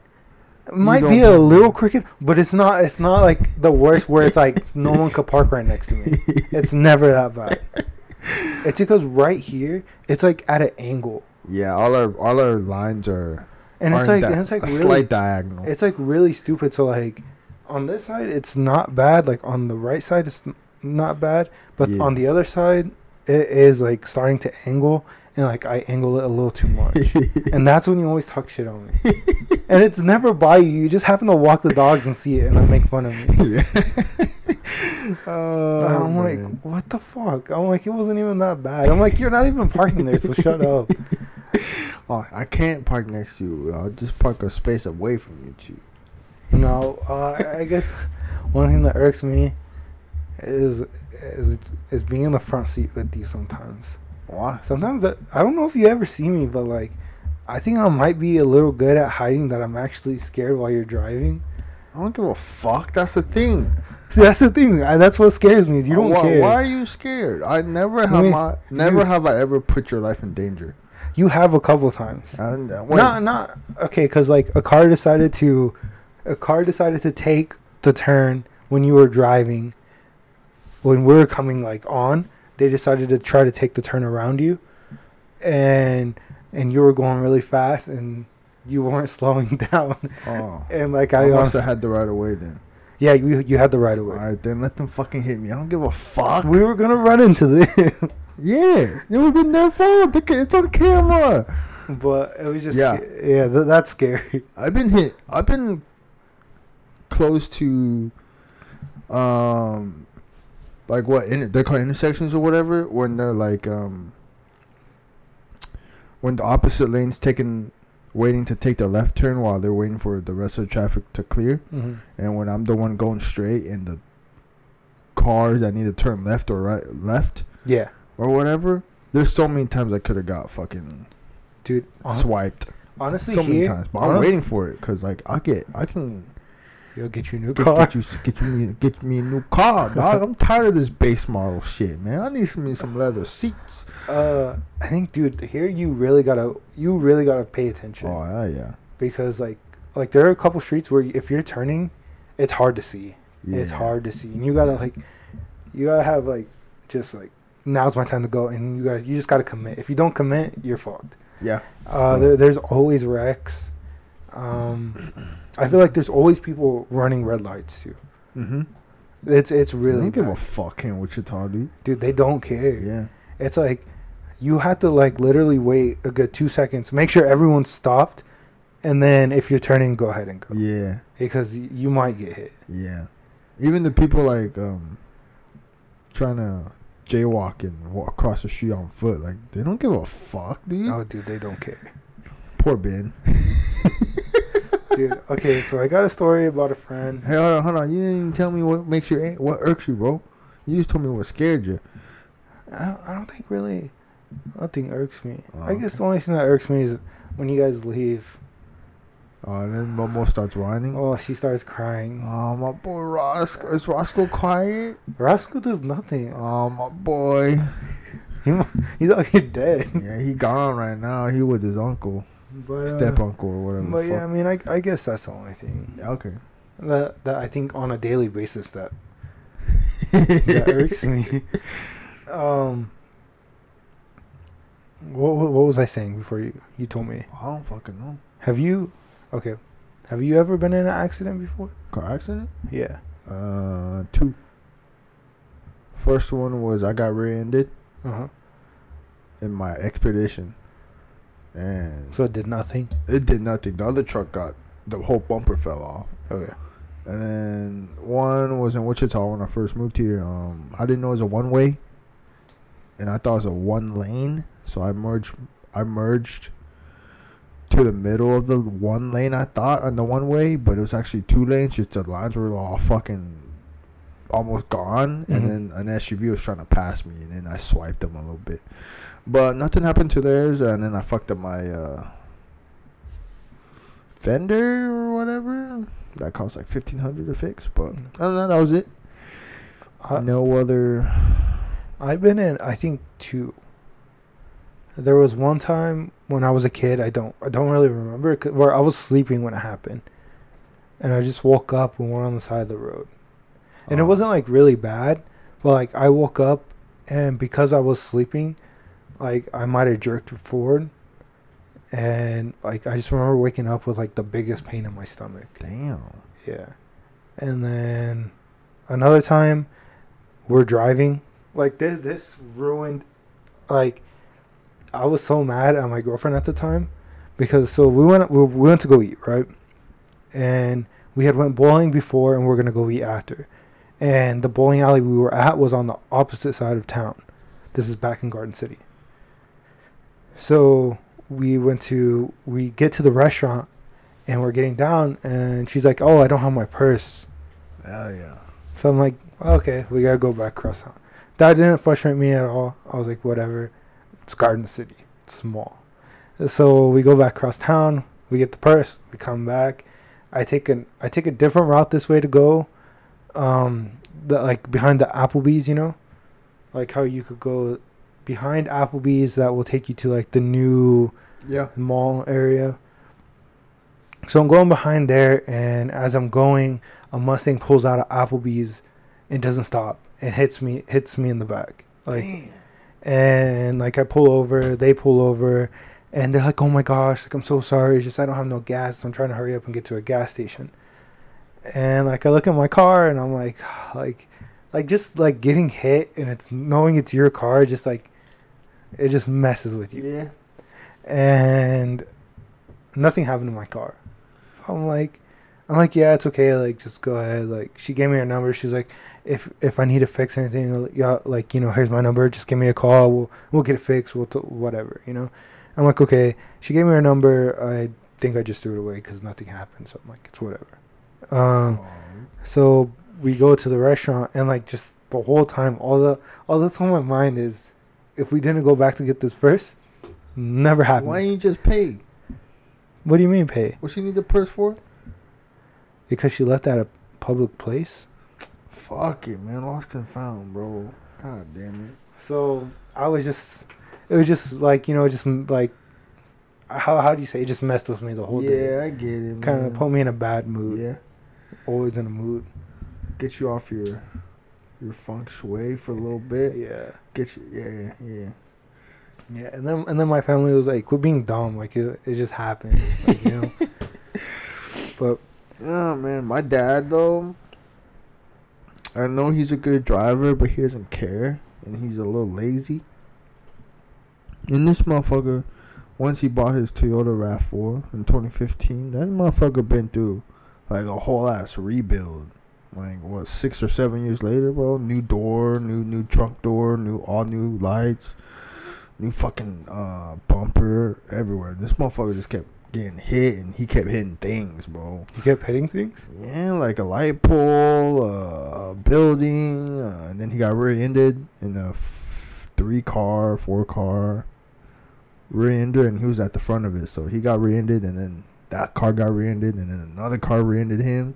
A: It might be a little
B: bad.
A: crooked, but it's not. It's not like the worst where it's like no one could park right next to me. It's never that bad. It's because right here, it's like at an angle,
B: yeah all our all our lines are
A: and it's like
B: that-
A: and it's like
B: a
A: really,
B: slight diagonal
A: it's like really stupid. So like, on this side, it's not bad. Like on the right side, it's n- not bad, but
B: Yeah.
A: on the other side, it is like starting to angle, and like I angle it a little too much. and that's when you always talk shit on me. and it's never by you. You just happen to walk the dogs and see it, and then make fun of me.
B: Uh,
A: oh, I'm like, what the fuck? I'm like, it wasn't even that bad. I'm like, you're not even parking there, so shut up.
B: oh, I can't park next to you. I'll just park a space away from you two.
A: No, uh, I guess one thing that irks me is is is being in the front seat with you sometimes.
B: Why?
A: Sometimes that, I don't know if you ever see me, but like, I think I might be a little good at hiding that I'm actually scared while you're driving.
B: I don't give a fuck. That's the thing.
A: See, that's the thing. I, that's what scares me. Is you don't
B: why,
A: care.
B: Why are you scared? I never have
A: mean,
B: my never
A: you-
B: have I ever put your life in danger.
A: You have a couple times.
B: And, uh,
A: Not not okay, because like a car decided to, a car decided to take the turn when you were driving. When we were coming like on, they decided to try to take the turn around you, and and you were going really fast and you weren't slowing down,
B: oh,
A: and like
B: I
A: I,
B: must have had the right of way then.
A: yeah, you you had the right of
B: All
A: way.
B: right, then let them fucking hit me. I don't give a fuck.
A: We were gonna run into this,
B: yeah, it would have been their fault. It's on camera.
A: but it was just
B: Yeah.
A: yeah, yeah th- that's scary.
B: I've been hit. I've been close to, um, like what in, they're called intersections or whatever. When they're like, um, when the opposite lane's taking, waiting to take the left turn while they're waiting for the rest of the traffic to clear,
A: hmm
B: and when I'm the one going straight and the cars that need to turn left or right, left
A: Yeah,
B: or whatever. There's so many times I could have got fucking
A: dude.
B: swiped
A: honestly,
B: so many times, but I'm waiting for it because like I get I can
A: You'll get you a new
B: get,
A: car.
B: get you get me get me a new car, dog. I'm tired of this base model shit, man. I need some some leather seats.
A: Uh, I think, dude, here you really gotta, you really gotta pay attention
B: Oh yeah, yeah,
A: because, like, like there are a couple streets where if you're turning, it's hard to see.
B: yeah.
A: It's hard to see, and you gotta like, you gotta have like, just like, now's my time to go, and you got, you just gotta commit. If you don't commit, you're fucked.
B: Yeah,
A: Uh, there, there's always wrecks. Um, I feel like there's always people running red lights too.
B: mm-hmm.
A: It's it's
B: I
A: really
B: don't give a
A: bad.
B: fuck in Wichita, dude.
A: dude. They don't care.
B: Yeah,
A: It's like you have to like literally wait a good two seconds, make sure everyone's stopped, and then if you're turning, go ahead and go
B: yeah,
A: because you might get hit.
B: yeah. Even the people like um, trying to jaywalk and walk across the street on foot. Like they don't give a fuck, dude.
A: Oh, dude, they don't care.
B: Poor Ben.
A: Dude, okay, so I got a story about a friend.
B: Hey, hold on, hold on. You didn't even tell me what makes you what irks you, bro. You just told me what scared you.
A: I don't, I don't think really, nothing irks me.
B: Oh,
A: I guess the only thing that irks me is when you guys leave.
B: Oh, and then Momo starts whining.
A: Oh, she starts crying.
B: Oh, my boy Roscoe. Is Roscoe quiet?
A: Roscoe does nothing.
B: Oh, my boy.
A: He, he's out here dead.
B: Yeah, he gone right now. He with his uncle,
A: But, uh,
B: step uncle or whatever.
A: But yeah, I mean, I, I guess that's the only thing
B: Okay.
A: that that I think on a daily basis that that irks me. Um, what, what what was I saying before you you told me?
B: I don't fucking know.
A: Have you? Okay, have you ever been in an accident before?
B: Car accident?
A: Yeah.
B: Uh, two. First one was I got rear-ended
A: Uh huh.
B: in my expedition, and
A: So it did nothing.
B: it did nothing. The other truck got the whole bumper fell off.
A: Okay.
B: And then one was in Wichita when I first moved here. Um, I didn't know it was a one way, and I thought it was a one lane. So I merged. I merged to the middle of the one lane. I thought on the one way, but it was actually two lanes. Just the lines were all fucking almost gone,
A: Mhm.
B: and then an SUV was trying to pass me, and then I swiped them a little bit. But nothing happened to theirs, and then I fucked up my uh, fender or whatever. That cost like fifteen hundred to fix, but other than that, that was it.
A: I,
B: no other.
A: I've been in I think two. There was one time when I was a kid. I don't I don't really remember where I was sleeping when it happened, and I just woke up when we're on the side of the road, and it
B: uh,
A: wasn't like really bad, but like I woke up, and because I was sleeping, like I might have jerked forward, and like I just remember waking up with like the biggest pain in my stomach.
B: Damn.
A: Yeah. And then another time we're driving. Like this this ruined like I was so mad at my girlfriend at the time because so we went we, we went to go eat, right? And we had went bowling before and we are going to go eat after. And the bowling alley we were at was on the opposite side of town. This is back in Garden City. So we went to we get to the restaurant and we're getting down and she's like oh i don't have my purse.
B: Hell yeah.
A: so i'm like okay we gotta go back across town. That didn't frustrate me at all. I was like whatever. It's garden city. It's small. So we go back across town. We get the purse. We come back. I take an i take a different route this way to go um the like behind the applebee's you know? Like how you could go behind applebee's that will take you to like the new
B: Yeah.
A: mall area. So I'm going behind there, and as I'm going, a Mustang pulls out of Applebee's and doesn't stop and hits me hits me in the back. Like
B: Damn.
A: and like I pull over, they pull over, and they're like, "Oh my gosh, like I'm so sorry. It's just I don't have no gas. So I'm trying to hurry up and get to a gas station." And like I look at my car, and I'm like, like, like just like getting hit, and it's knowing it's your car, just like it just messes with you
B: Yeah.
A: and nothing happened to my car. I'm like, I'm like, yeah, it's okay. Like, just go ahead. Like, she gave me her number. She's like, if if I need to fix anything, yeah, like you know, here's my number. Just give me a call. We'll we'll get it fixed. We'll t- whatever. You know. I'm like, okay. She gave me her number. I think I just threw it away because nothing happened. So I'm like, it's whatever. Um. So we go to the restaurant and like just the whole time, all the all that's on my mind is, if we didn't go back to get this first, never happened.
B: Why ain't you just pay?
A: What do you mean pay?
B: What she need the purse for?
A: Because she left at a public place.
B: Fuck it, man. Lost and found, bro. God damn it.
A: So I was just, it was just like you know, just like, how how do you say? It just messed with me the whole day.
B: yeah, I get it.
A: Kind of put me in a bad mood.
B: Yeah.
A: Always in a mood.
B: Get you off your your feng shui for a little bit.
A: Yeah.
B: Get you. Yeah, yeah.
A: Yeah. And then and then my family was like, "Quit being dumb. Like it, it just happened. Like, you know." but
B: Oh man, my dad though. I know he's a good driver, but he doesn't care, and he's a little lazy. And this motherfucker, once he bought his Toyota Rav4 in 2015, that motherfucker been through like a whole ass rebuild. Like what six or seven years later, bro. New door, new new trunk door, new all new lights, new fucking uh bumper everywhere. This motherfucker just kept getting hit, and he kept hitting things, bro.
A: He kept hitting things.
B: Yeah, like a light pole, uh, a building, uh, and then he got rear-ended in a f- three car, four car rear-ended, and he was at the front of it, so he got rear-ended, and then that car got rear-ended, and then another car rear-ended him.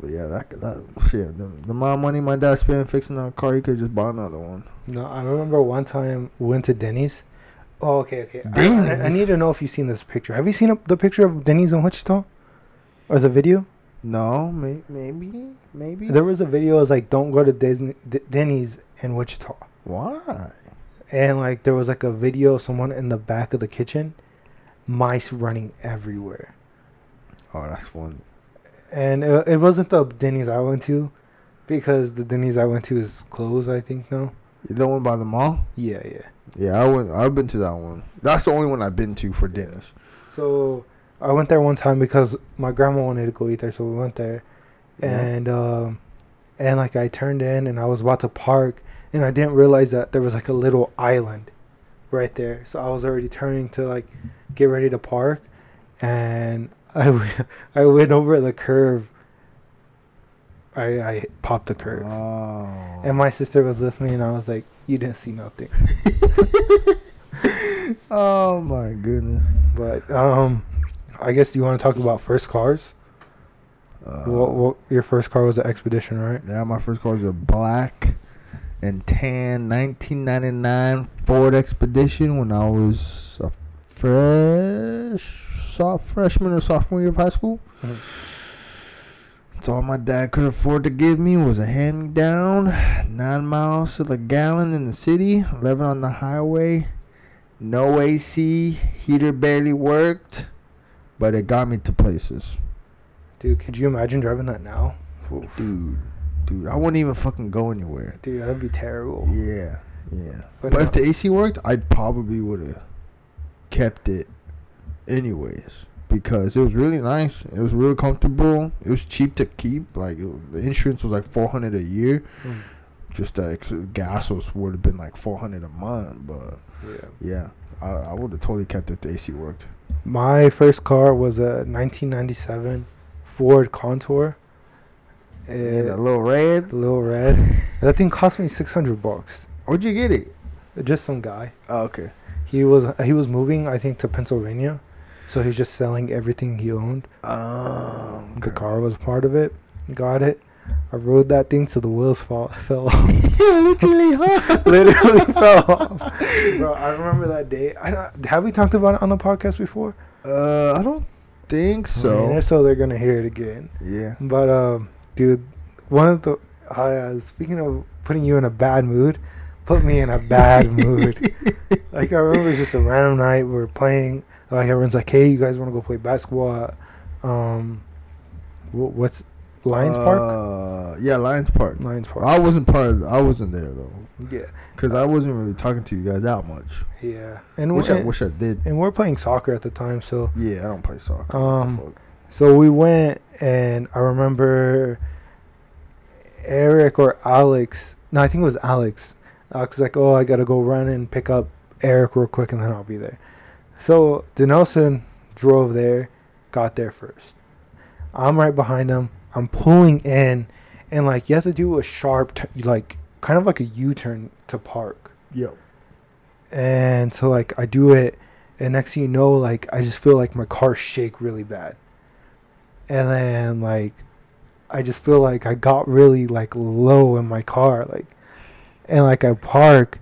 B: But yeah, that that shit, the, the amount of money my dad spent fixing that car, he could just buy another one.
A: No, I remember one time we went to Denny's. Oh, okay, okay. I- I, I need to know if you've seen this picture. Have you seen a, the picture of Denny's in Wichita, or the video?
B: No, may, maybe, maybe.
A: There was a video. It was like, "Don't go to Disney, D- Denny's in Wichita,"
B: Why?
A: and like there was like a video of someone in the back of the kitchen, mice running everywhere.
B: Oh, that's funny.
A: And it, it wasn't the Denny's I went to, because the Denny's I went to is closed. I think now.
B: The one by the mall.
A: Yeah, yeah.
B: Yeah, I went. I've been to that one. That's the only one I've been to for Denny's.
A: So I went there one time because my grandma wanted to go eat there, so we went there.
B: Yeah.
A: And um, and like I turned in and I was about to park, and I didn't realize that there was like a little island right there. So I was already turning to like get ready to park, and I I went over the curve. I I popped the curve,
B: Oh.
A: and my sister was with me, and I was like, "You didn't see nothing."
B: oh my goodness.
A: But um, I guess you want to talk about first cars?
B: Uh,
A: what, what your first car was an expedition, right?
B: Yeah, my first car was a black and tan 1999 Ford Expedition when I was a fresh soft freshman or sophomore year of high school. That's all my dad could afford to give me was a hand me down, nine miles to the gallon in the city, eleven on the highway, no AC, heater barely worked, but it got me to places.
A: Dude, could you imagine driving that now? Oof.
B: Dude, dude, I wouldn't even fucking go anywhere.
A: Dude, that'd be terrible.
B: Yeah, yeah.
A: But
B: But,
A: no.
B: if the AC worked, I probably would have kept it anyways because it was really nice. It was really comfortable. It was cheap to keep. Like it, the insurance was like four hundred a year.
A: Mm.
B: Just that gas was would have been like four hundred a month. But
A: Yeah.
B: yeah, I, I would have totally kept it if the AC worked.
A: My first car was a 1997 Ford Contour. It,
B: that little red.
A: little red. that thing cost me 600 bucks.
B: Where'd you get it?
A: Just some guy.
B: Oh, okay.
A: He was he was moving, I think, to Pennsylvania, so he's just selling everything he owned.
B: Um,
A: The car was part of it. Got it. I rode that thing till the wheels fall, fell off.
B: literally, huh?
A: Literally fell off. Bro, I remember that day. I don't, have we talked about it on the podcast before?
B: Uh, I don't think
A: Man,
B: so.
A: if so, they're gonna hear it again.
B: Yeah.
A: But um, dude, one of the uh, speaking of putting you in a bad mood, put me in a bad mood. Like I remember, it's just a random night. We were playing. Like everyone's like, "Hey, you guys want to go play basketball?" At, um, what's Lions Park?
B: Uh, yeah, Lions Park.
A: Lions Park.
B: I wasn't part of. I wasn't there though,
A: yeah,
B: because I wasn't really talking to you guys that much.
A: yeah. And
B: Which I wish I did.
A: and we're playing soccer at the time, so
B: Yeah, I don't play soccer.
A: Um,
B: What the fuck?
A: So we went, and I remember Eric or Alex. No, I think it was Alex. Alex was like, "Oh, I gotta go run and pick up Eric real quick, and then I'll be there." So Denelson drove there, got there first. I'm right behind him. I'm pulling in, and like you have to do a sharp, t- like kind of like a U-turn to park.
B: Yep.
A: And so like I do it, and next thing you know, like I just feel like my car shake really bad. And then like I just feel like I got really like low in my car, like and like I park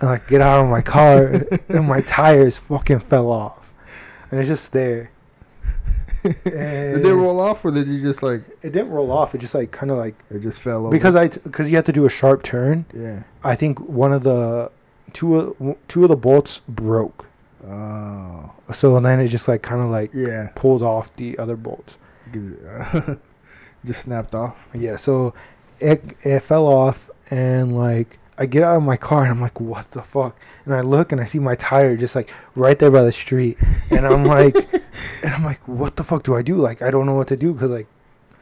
A: and like get out of my car and my tires fucking fell off. And it's just there.
B: did they roll off, or did you just like
A: It didn't roll off. It just like kind of like
B: it just fell over?
A: because I because you have to do a sharp turn.
B: yeah.
A: I think one of the two of, two of the bolts broke.
B: Oh.
A: So then it just like kind of like
B: Yeah.
A: pulled off the other bolts.
B: just snapped off.
A: Yeah, so it it fell off and like I get out of my car and I'm like, what the fuck? And I look and I see my tire just like right there by the street, and I'm like, and I'm like, what the fuck do I do? Like I don't know what to do because like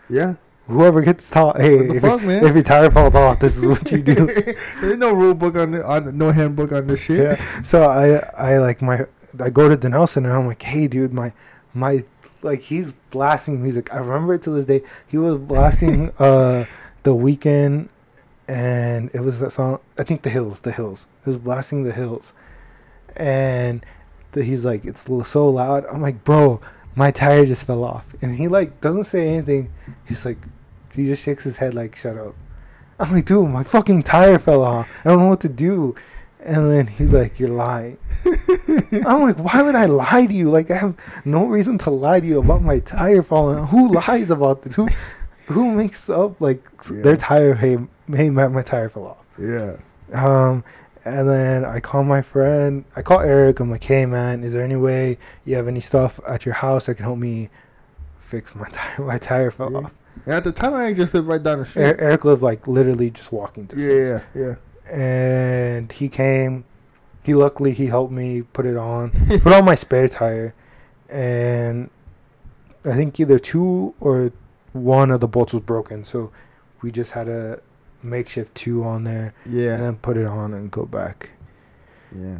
B: Yeah.
A: whoever gets taught, hey,
B: What the
A: if,
B: fuck,
A: your-
B: man?
A: if your tire falls off, this is what you do.
B: There's no rule book on the, on no handbook on this shit.
A: yeah. So I I like my I go to Denelson and I'm like, hey, dude, my my like he's blasting music. I remember it to this day. He was blasting uh the Weeknd, and it was that song. I think the Hills, the Hills. He was blasting the Hills, and the, he's like, it's so loud. I'm like, bro, my tire just fell off, and he like doesn't say anything. He's like, he just shakes his head like, shut up. I'm like, dude, my fucking tire fell off. I don't know what to do. And then he's like, You're lying. I'm like, Why would I lie to you? Like, I have no reason to lie to you about my tire falling. Who lies about this? Who who makes up like
B: Yeah.
A: their tire? Hey, hey, my, my tire fell off.
B: yeah.
A: Um, and then I call my friend. I call Eric. I'm like, Hey, man, is there any way you have any stuff at your house that can help me fix my tire? My tire fell
B: Yeah.
A: off.
B: And at the time, I just lived right down the street.
A: Er- Eric lived like literally just walking distance.
B: yeah, yeah,
A: and he came. He luckily he helped me put it on, put on my spare tire, and I think either two or one of the bolts was broken, so we just had a makeshift two on there
B: yeah,
A: and then put it on and go back.
B: yeah.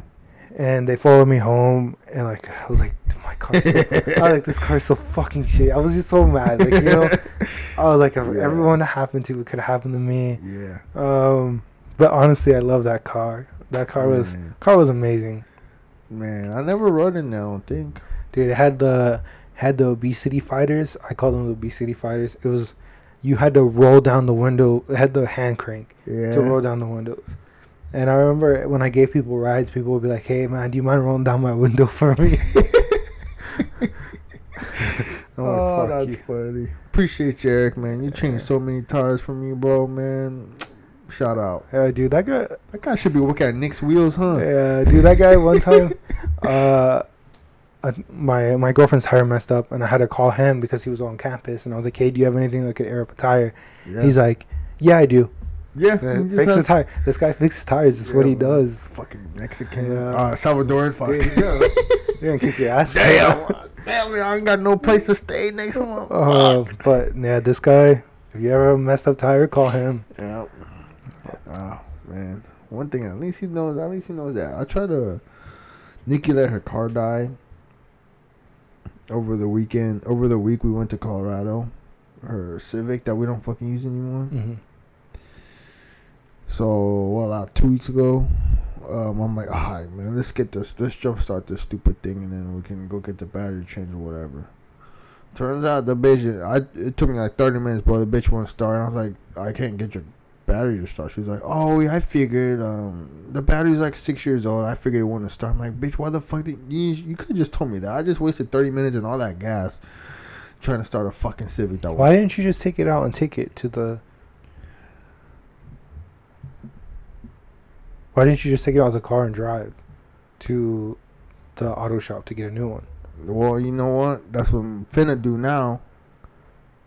A: And they followed me home, and like I was like, "Dude, my car, so, I was like this car's so fucking shit. I was just so mad, like you know, I was like,
B: Yeah.
A: everyone that happened to it could have happened to me.
B: yeah.
A: Um, but honestly, I love that car. That car was
B: Man.
A: car was amazing,
B: Man, I never rode in there. I don't think.
A: dude. It had the had the obesity fighters. I call them the obesity fighters. It was you had to roll down the window. Had the hand crank
B: Yeah.
A: to roll down the windows. And I remember when I gave people rides, people would be like, "Hey man, do you mind rolling down my window for me?" Like,
B: oh, that's
A: you."
B: funny. Appreciate you, Eric, man. You changed so many tires for me, bro, man. Shout out.
A: Yeah, dude, that guy.
B: That guy should be working at Nick's Wheels, huh?
A: Yeah, dude, that guy one time, uh, My my girlfriend's tire messed up, and I had to call him because he was on campus, and I was like, "Hey, do you have anything that could air up a tire?"
B: Yeah.
A: He's like, "Yeah, I do."
B: yeah.
A: Uh, fix the tire. This guy fixes tires. That's what he does.
B: Fucking Mexican,
A: Yeah.
B: uh, Salvadoran, fuck.
A: Dude, yeah. You're gonna kick your ass.
B: Damn, damn, man, I ain't got no place to stay next month.
A: Uh, but yeah, this guy. If you ever have a messed up tire, call him.
B: Yeah. Oh man. One thing at least he knows at least he knows that. I try to Nikki let her car die over the weekend over the week we went to Colorado. Her Civic that we don't fucking use anymore.
A: hmm
B: So well uh, two weeks ago, um, I'm like, alright man, let's get this let's jumpstart this stupid thing and then we can go get the battery change or whatever. Turns out the bitch I it took me like thirty minutes, bro. The bitch won't start. And I was like, I can't get your battery to start. She's like, Oh yeah, I figured um the battery's like six years old. I figured it wouldn't start. I'm like, bitch, why the fuck did you you could just told me that. I just wasted thirty minutes and all that gas trying to start a fucking Civic that
A: Why didn't you just take it out and take it to the? Why didn't you just take it out of the car and drive to the auto shop to get a new one?
B: Well, you know what? That's what I'm finna do now.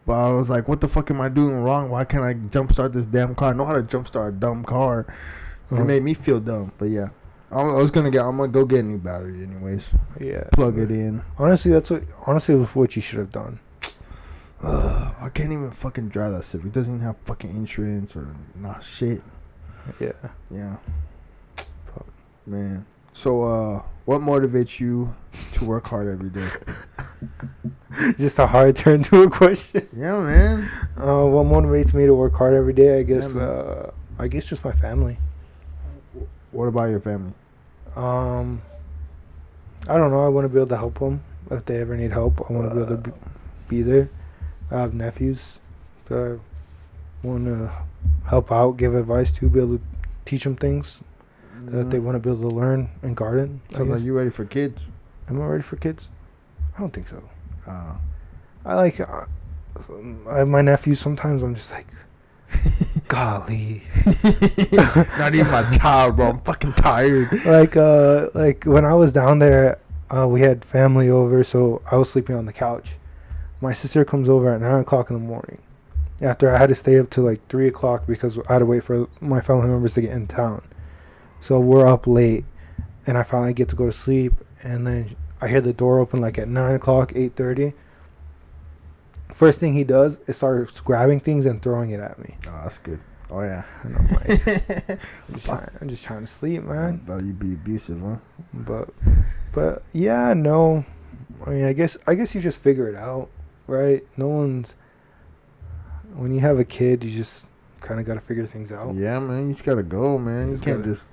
B: But I was like, what the fuck am I doing wrong? Why can't I jumpstart this damn car? I know how to jumpstart a dumb car.
A: Uh-huh.
B: It made me feel dumb. But yeah. I was gonna get. I'm gonna go get a new battery, anyways.
A: Yeah.
B: Plug it in.
A: Honestly, that's what. Honestly, was what you should have done.
B: Ugh, I can't even fucking drive that Civic. It doesn't even have fucking insurance or not shit.
A: Yeah.
B: Yeah,
A: Fuck.
B: man. So, uh, what motivates you to work hard every day?
A: Just a hard turn to a question.
B: Yeah, man.
A: Uh, what motivates me to work hard every day? I guess.
B: man.
A: uh, I guess just my family.
B: What about your family?
A: Um. I don't know. I want to be able to help them if they ever need help. I want to be able to be, be there. I have nephews that I want to help out, give advice to, be able to teach them things that they want to be able to learn and garden.
B: So, like, you ready for kids?
A: Am I ready for kids? I don't think so.
B: Uh,
A: I like uh, I, my nephews. Sometimes I'm just like, golly.
B: Not even my child, bro. I'm fucking tired.
A: like uh like when I was down there, uh, we had family over, so I was sleeping on the couch. My sister comes over at nine o'clock in the morning. After I had to stay up till like three o'clock because I had to wait for my family members to get in town. So we're up late, and I finally get to go to sleep, and then I hear the door open like at nine o'clock, eight thirty. First thing he does is starts grabbing things and throwing it at me.
B: Oh, that's good. Oh yeah.
A: And I'm like, I'm just, trying, I'm just trying to sleep, man.
B: I Thought you'd be abusive, huh?
A: But, but yeah, no. I mean, I guess I guess you just figure it out, right? No one's. When you have a kid, you just kind of got to figure things out.
B: Yeah, man. You just gotta go, man. You
A: Just
B: can't
A: gotta-
B: just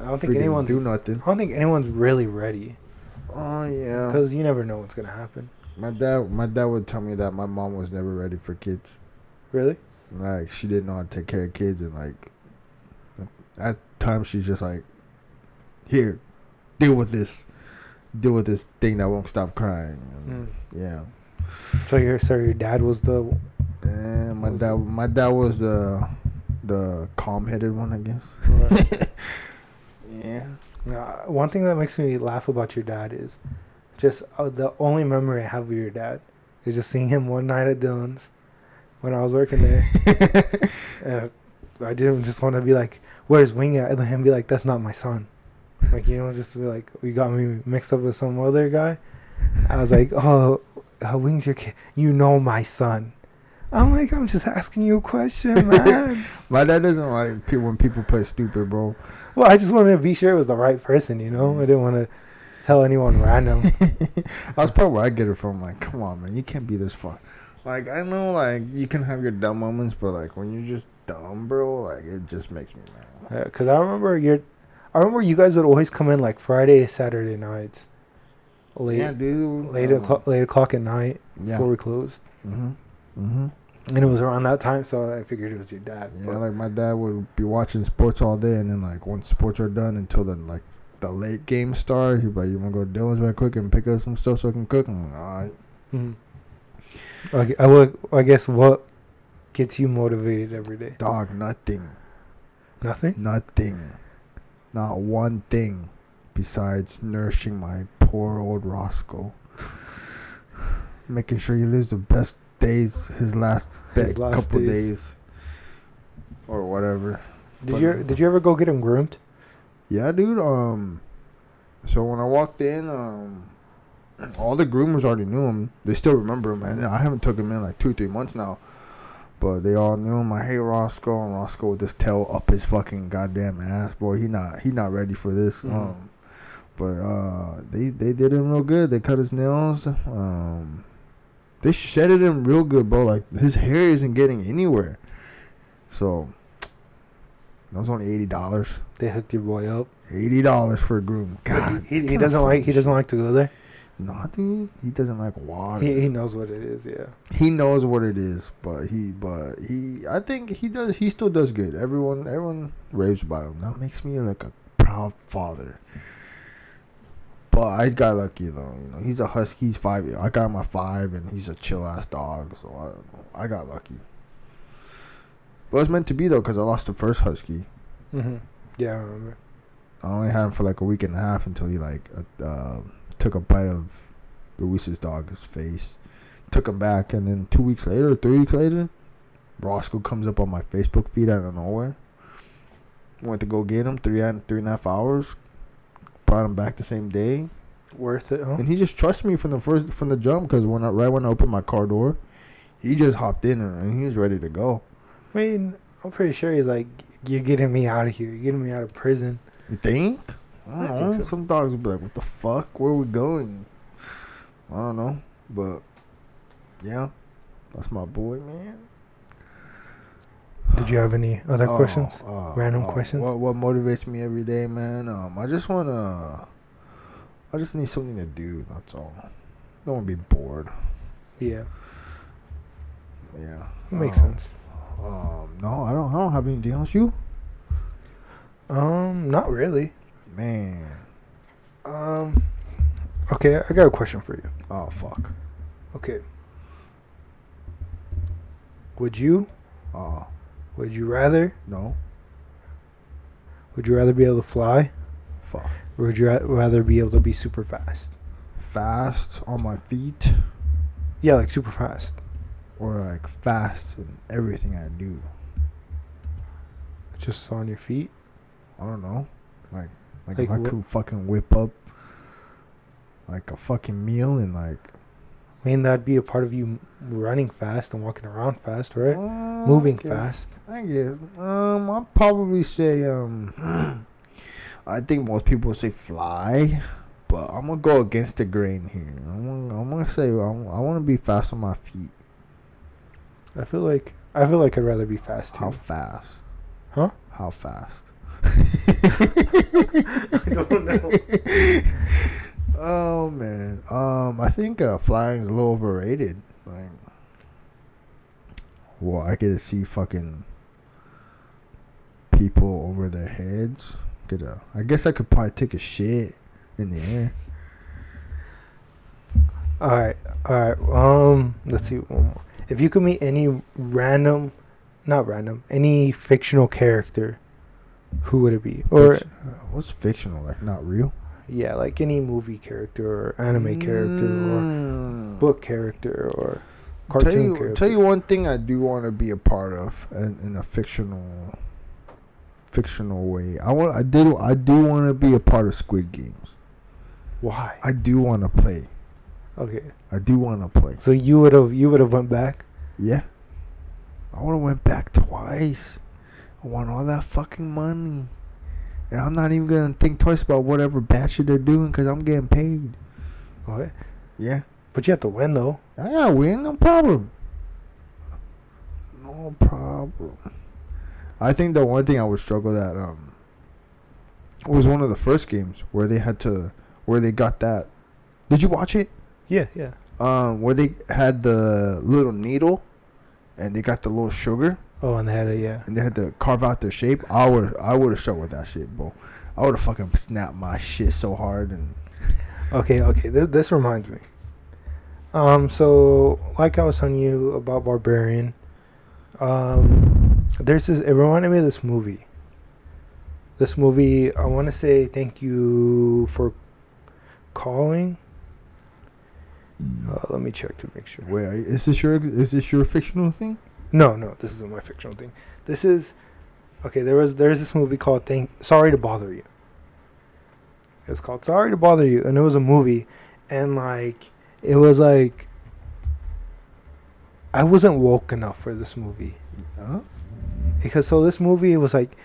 A: I don't think anyone's.
B: do nothing.
A: I don't think anyone's really ready
B: Oh yeah.
A: because you never know what's gonna happen.
B: My dad, my dad would tell me that my mom was never ready for kids.
A: Really?
B: Like she didn't know how to take care of kids, and like at times she's just like, "Here, deal with this, deal with this thing that won't stop crying." And, hmm. Yeah.
A: So your so your dad was the
B: And my dad,
A: it-
B: my dad was the the calm-headed one, I guess. yeah.
A: Uh, one thing that makes me laugh about your dad is just uh, the only memory I have of your dad is just seeing him one night at Dillons when I was working there. and I didn't just want to be like, "Where's Wing at?" and him be like, "That's not my son." Like you know, just be like, "We got me mixed up with some other guy." I was like, "Oh, uh, Wing's your kid. You know my son." I'm like, "I'm just asking you a question, man."
B: My dad doesn't like pe- when people play stupid, bro.
A: well, I just wanted to be sure it was the right person. You know, I didn't want to tell anyone random.
B: That's probably where I get it from. Like, come on, man, you can't be this far. Like, I know, like, you can have your dumb moments, but like when you're just dumb, bro, like it just makes me mad.
A: Because I remember your, I remember you guys would always come in like Friday, Saturday nights, late,
B: yeah, dude.
A: late,
B: um,
A: o'clock, late o'clock at night
B: Yeah.
A: before we closed,
B: Mm-hmm. Mhm.
A: And it was around that time, so I figured it was your dad.
B: Yeah,
A: but-
B: like my dad would be watching sports all day, and then like once sports are done until then, like the late game start, he'd be like, "You wanna go to Dillons right quick and pick up some stuff so I can cook?" I'm like, all right.
A: Mhm. Okay, I would. I guess what gets you motivated every day?
B: Dog, nothing,
A: Nothing.
B: nothing, not one thing, besides nourishing my poor old Roscoe, making sure he lives the best days, his last,
A: His last
B: couple
A: days.
B: days, or whatever.
A: Did
B: But-
A: you Did you ever go get him groomed?
B: Yeah, dude. Um, so when I walked in, um, all the groomers already knew him. They still remember him, and I haven't took him in like two, three months now. But they all knew him. I hate Roscoe, and Roscoe with his tail up his fucking goddamn ass, boy. He not he not ready for this.
A: Mhm.
B: Um, but uh, they they did him real good. They cut his nails. Um, they shedded him real good, bro. Like his hair isn't getting anywhere. So that was only eighty dollars.
A: They hooked your boy up.
B: Eighty dollars for a groom. God,
A: he, he
B: can't
A: doesn't like. He doesn't like to go there.
B: Nah, dude. He doesn't like water.
A: He,
B: He,
A: he knows what it is. Yeah.
B: He knows what it is, but he, but he. I think he does. He still does good. Everyone, everyone raves about him. That makes me like a proud father. But I got lucky though. You know, he's a husky. He's five. I got him at five, and he's a chill ass dog. So I don't know. I got lucky. But it was meant to be though, because I lost the first husky.
A: hmm Yeah, I remember.
B: I only had him for like a week and a half until he like uh, uh, took a bite of Luis's dog's face. Took him back, and then two weeks later, three weeks later, Roscoe comes up on my Facebook feed out of nowhere. Went to go get him three and three and a half hours. Brought him back the same day,
A: Worth it, huh?
B: and he just trusts me from the first from the jump. Because when I right when I opened my car door, he just hopped in and he was ready to go.
A: I mean, I'm pretty sure he's like, "You're getting me out of here. You're getting me out of prison."
B: You think? I don't
A: I think
B: know.
A: so.
B: Some dogs would be like, "What the fuck? Where are we going?" I don't know, but yeah, that's my boy, man.
A: Did you have any other
B: Oh,
A: questions?
B: uh,
A: Random
B: uh,
A: questions?
B: What what motivates me every day, man? Um, I just wanna, I just need something to do. That's all. Don't wanna be bored.
A: Yeah,
B: Yeah,
A: makes
B: Um,
A: sense.
B: Um, no, I don't. I don't have anything else. You,
A: Um, not really.
B: man.
A: Um, okay, I got a question for you.
B: Oh fuck.
A: Okay. Would you?
B: Uh,
A: Would you rather?
B: no.
A: Would you rather be able to fly,
B: Fuck.
A: or would you ra- rather be able to be super fast?
B: Fast on my feet.
A: Yeah, like super fast.
B: or like fast in everything I do.
A: Just on your feet.
B: I don't know. Like like,
A: Like
B: if I
A: what-
B: could fucking whip up like a fucking meal in like
A: I mean, that'd be a part of you running fast and walking around fast, right?
B: Uh,
A: Moving
B: I
A: fast.
B: I guess. Um, I'd probably say um, I think most people say fly, but I'm gonna go against the grain here. I'm gonna, I'm gonna say I'm, I want to be fast on my feet.
A: I feel like I feel like I'd rather be fast too.
B: How fast?
A: Huh?
B: How fast?
A: I don't know.
B: oh man. Um, I think uh, flying is a little overrated. Like, well, I get to see fucking people over their heads. Get a. I guess I could probably take a shit in the air.
A: All right, all right. Um, let's see. One more. If you could meet any random, not random, any fictional character, who would it be? Or
B: Fict- uh, what's fictional? Like not real?
A: Yeah, like any movie character or anime character or
B: Mm.
A: book character or
B: Tell
A: cartoon
B: you,
A: character.
B: tell you one thing I do want to be a part of in, in a fictional, fictional way. I want. I did. I do want to be a part of Squid Games.
A: Why?
B: I do want to play.
A: Okay,
B: I do want to play.
A: so you would have you would have went back.
B: Yeah. I would have went back twice. I want all that fucking money. And I'm not even gonna think twice about whatever shit they're doing because I'm getting paid.
A: Okay,
B: Yeah.
A: but you have to win though.
B: I gotta win, no problem. No problem. I think the one thing I would struggle at um was one of the first games where they had to where they got that. Did you watch it?
A: Yeah, yeah.
B: Um, where they had the little needle, and they got the little sugar,
A: Oh, and they had a yeah.
B: and they had to carve out their shape. I would I would have struggled with that shit, bro. I would have fucking snapped my shit so hard and
A: Okay, okay. Th- this reminds me. Um, so like I was telling you about Barbarian, um, there's this. It reminded me of this movie. This movie, I want to say thank you for calling. Uh, let me check to make sure.
B: wait, is this your is this your fictional thing?
A: No, no, this isn't my fictional thing. This is okay. There was there's this movie called "Thank Sorry to Bother You." It's called "Sorry to Bother You," and it was a movie, and like it was like I wasn't woke enough for this movie
B: Huh?
A: because so this movie was like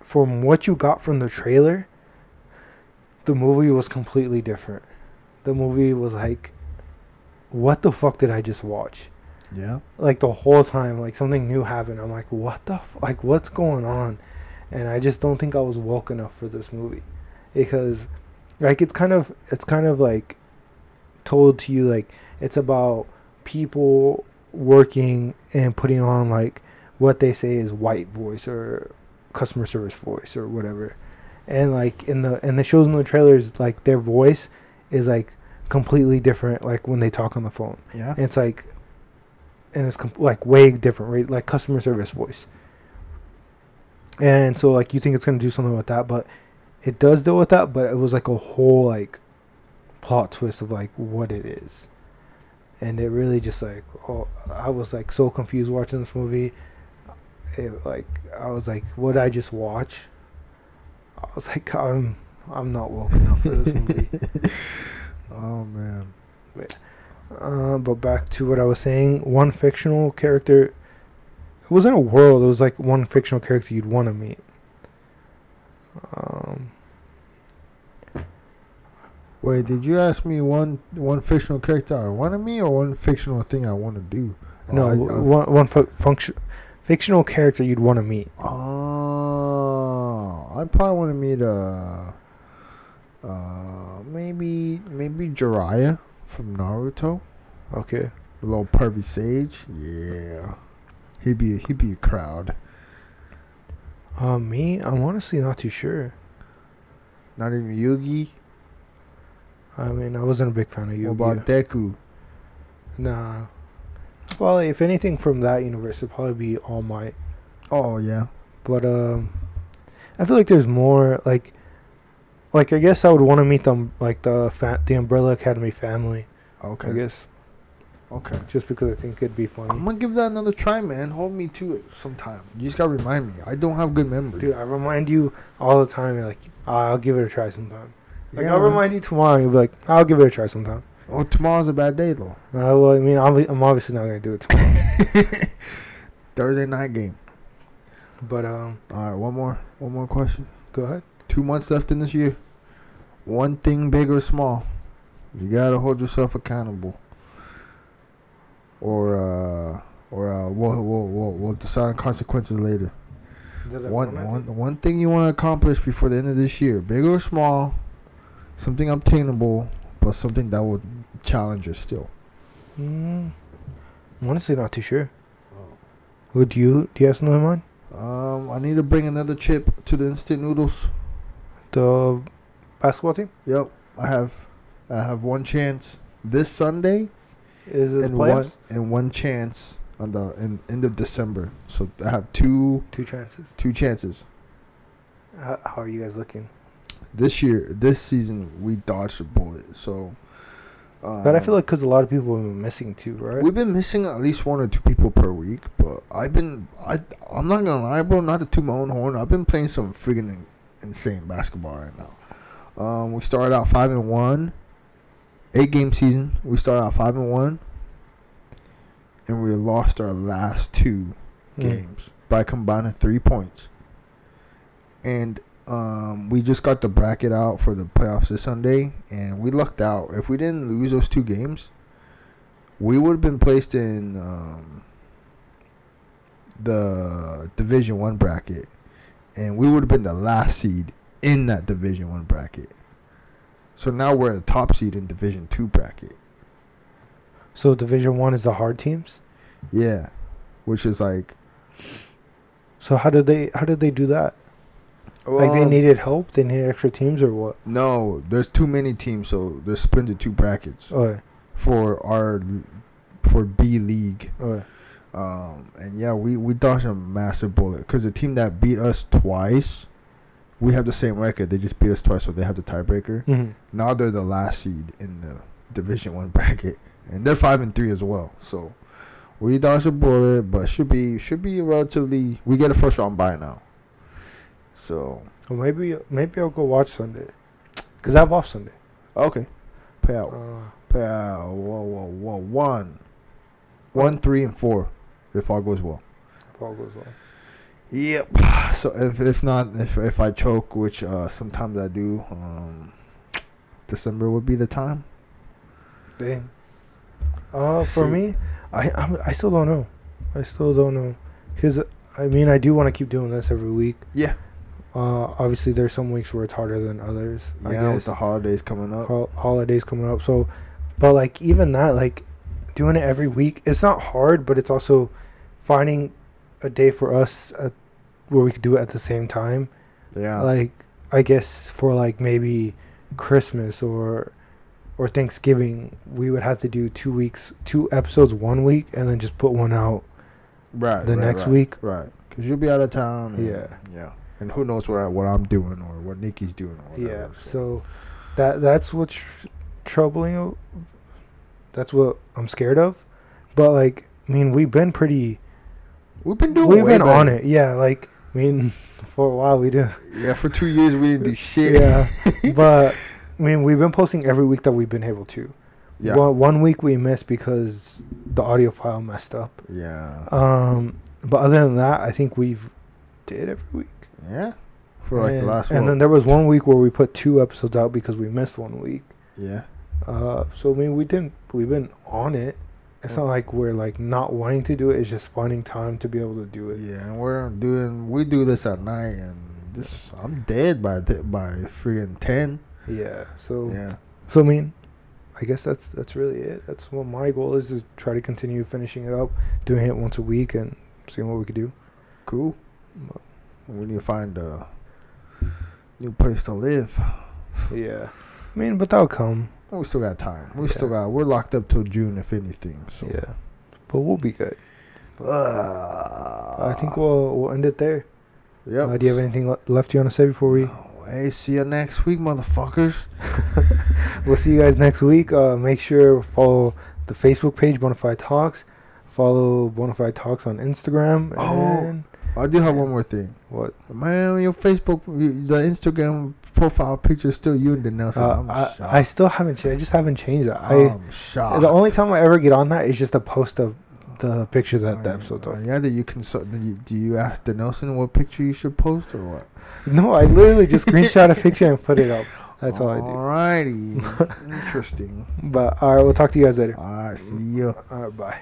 A: from what you got from the trailer, the movie was completely different. The movie was like, what the fuck did I just watch?
B: Yeah.
A: like the whole time like something new happened. I'm like what the f- like what's going on? And i just don't think i was woke enough for this movie. Because like it's kind of it's kind of like told to you like it's about people working and putting on like what they say is white voice or customer service voice or whatever. And like in the and the shows in the trailers like their voice is like completely different like when they talk on the phone.
B: Yeah.
A: and it's like and it's com- like way different right? Like customer service voice. And so like you think it's going to do something with that but it does deal with that but it was like a whole like plot twist of like what it is. And it really just like oh i was like so confused watching this movie. It like i was like what did i just watch? I was like i'm i'm not woke enough for this movie.
B: Oh man.
A: Uh, but back to what I was saying, one fictional character. It wasn't a world. It was like one fictional character you'd want to meet. Um,
B: Wait, did you ask me one one fictional character I want to meet or one fictional thing I want to do?
A: no,
B: I- I-
A: one one fu- function, fictional character you'd want to meet.
B: Oh, I probably want to meet uh, uh, maybe maybe Jiraiya from Naruto,
A: Okay.
B: a little pervy sage. Yeah, he'd be he'd be a crowd.
A: Uh, me, I'm honestly not too sure.
B: Not even Yugi.
A: I mean, I wasn't a big fan of
B: What about Deku?
A: Nah. Well, if anything from that universe, it'd probably be All Might.
B: Oh yeah,
A: But um, I feel like there's more like, like I guess I would want to meet them like the fa- the Umbrella Academy family.
B: okay,
A: I guess
B: okay.
A: just because I think it'd be funny.
B: I'm gonna give that another try, man. Hold me to it sometime. You just gotta remind me. I don't have good memory.
A: Dude, I remind you all the time. You're like, "Ah, I'll give it a try sometime. Like
B: Yeah,
A: I'll
B: man.
A: remind you tomorrow. You'll be like, I'll give it a try sometime.
B: Oh, tomorrow's a bad day though.
A: Uh, well, I mean, I'm, I'm obviously not gonna do it tomorrow.
B: Thursday night game.
A: but um,
B: All right, one more, one more question.
A: go ahead.
B: Two months left in this year. One thing, big or small, you gotta hold yourself accountable. Or uh, or uh, we'll we'll we'll, we'll decide on consequences later. One one one thing you want to accomplish before the end of this year, big or small, something obtainable, but something that will challenge you still.
A: Mm, honestly not too sure. Would you? Do you have something in mind?
B: Um, I need to bring another chip to the instant noodles.
A: The basketball team
B: Yep, I have, I have one chance this Sunday
A: is it the
B: and one and one chance on the in, end of December. So I have two
A: Two chances.
B: two chances
A: How, how are you guys looking?
B: this year. This season we dodged a bullet. So, um,
A: But I feel like because a lot of people have been missing too, right?
B: we've been missing at least one or two people per week. But I've been I I'm not gonna lie, bro. Not to toot my own horn. I've been playing some friggin' insane basketball right now. Um, we started out five and one, eight game season. We started out five and one, and we lost our last two
A: Mm.
B: games by combining three points. And um, we just got the bracket out for the playoffs this Sunday, and we lucked out. If we didn't lose those two games, we would have been placed in um, the Division One bracket, and we would have been the last seed in that Division One bracket. So now we're the top seed in Division Two bracket.
A: So Division One is the hard teams.
B: Yeah, which is like
A: So how did they? How did they do that? Like they
B: um,
A: needed help. They needed extra teams or what?
B: No, there's too many teams, so they're split into two brackets
A: Oh,
B: for our for B League.
A: oh,
B: Um, and yeah, we we dodged a massive bullet because the team that beat us twice, we have the same record. They just beat us twice, so they have the tiebreaker.
A: hmm
B: Now they're the last seed in the Division One bracket, and they're five and three as well. So we dodged a bullet, but should be should be relatively. We get a first round bye now. So
A: Well, maybe maybe I'll go watch Sunday, cause I have off Sunday.
B: okay, pay out.
A: Uh,
B: Uh, whoa, whoa, whoa, one, one, three, and four, if all goes well.
A: if all goes well.
B: Yep. So if if not, if if I choke, which uh, sometimes I do, um, December would be the time.
A: Dang. Uh, for me, I I'm, I still don't know. I still don't know, cause I mean I do want to keep doing this every week.
B: Yeah.
A: Uh, obviously there's some weeks where it's harder than others. I
B: Yeah, with
A: guess
B: the holidays coming up.
A: Hol- holidays coming up. So, but like even that, like doing it every week, it's not hard, but it's also finding a day for us at, where we could do it at the same time.
B: Yeah.
A: Like I guess for like maybe Christmas or or Thanksgiving, we would have to do two weeks, two episodes one week, and then just put one out.
B: right.
A: the
B: right,
A: next
B: right,
A: week.
B: Right. Because you'll be out of town. and-
A: Yeah.
B: Yeah. And who knows what I, what I'm doing or what Nikki's doing or
A: Yeah.
B: whatever.
A: So that that's what's tr- troubling. That's what I'm scared of. But like, I mean, we've been pretty.
B: We've been doing.
A: We've been on it. Yeah. Like, I mean, for a while we did.
B: Yeah. For two years we didn't do shit.
A: Yeah. but I mean, we've been posting every week that we've been able to.
B: Yeah.
A: One, one week we missed because the audio file messed up.
B: yeah.
A: Um, but other than that, I think we've did every week.
B: Yeah. For like
A: and,
B: the last one.
A: and
B: one.
A: then there was one week where we put two episodes out because we missed one week.
B: yeah.
A: Uh, so I mean, we didn't. We've been on it. It's not like we're like not wanting to do it. It's just finding time to be able to do it.
B: Yeah, and we're doing we do this at night, and this I'm dead by th- by freaking ten.
A: Yeah. So
B: Yeah,
A: so I mean, I guess that's that's really it. That's what my goal is to try to continue finishing it up, doing it once a week, and seeing what we could do.
B: cool. We need to find a new place to live.
A: Yeah. I mean, but that'll come.
B: We still got time. We
A: Yeah.
B: still got. We're locked up till June, if anything. So
A: Yeah. But we'll be good.
B: Uh,
A: I think we'll we'll end it there.
B: Yep.
A: Uh, do you have anything le- left you want to say before we?
B: Oh, hey, see you next week, motherfuckers.
A: We'll see you guys next week. Uh, make sure follow the Facebook page Bonafide Talks. Follow Bonafide Talks on Instagram.
B: Oh.
A: And
B: I do have one more thing.
A: What?
B: Man, your Facebook, the Instagram profile picture is still you and Denelson.
A: Uh,
B: I'm
A: I,
B: shocked.
A: I still haven't changed. I just haven't changed it. I
B: I'm shocked.
A: the only time I ever get on that is just a post of the pictures at the
B: Uh,
A: episode. Though.
B: yeah, that you consult. Do you, do you ask Denelson what picture you should post or what?
A: No, I literally just screenshot a picture and put it up. That's all I do.
B: Alrighty, interesting.
A: But all right, we'll talk to you guys later.
B: All right, see you.
A: All right, bye.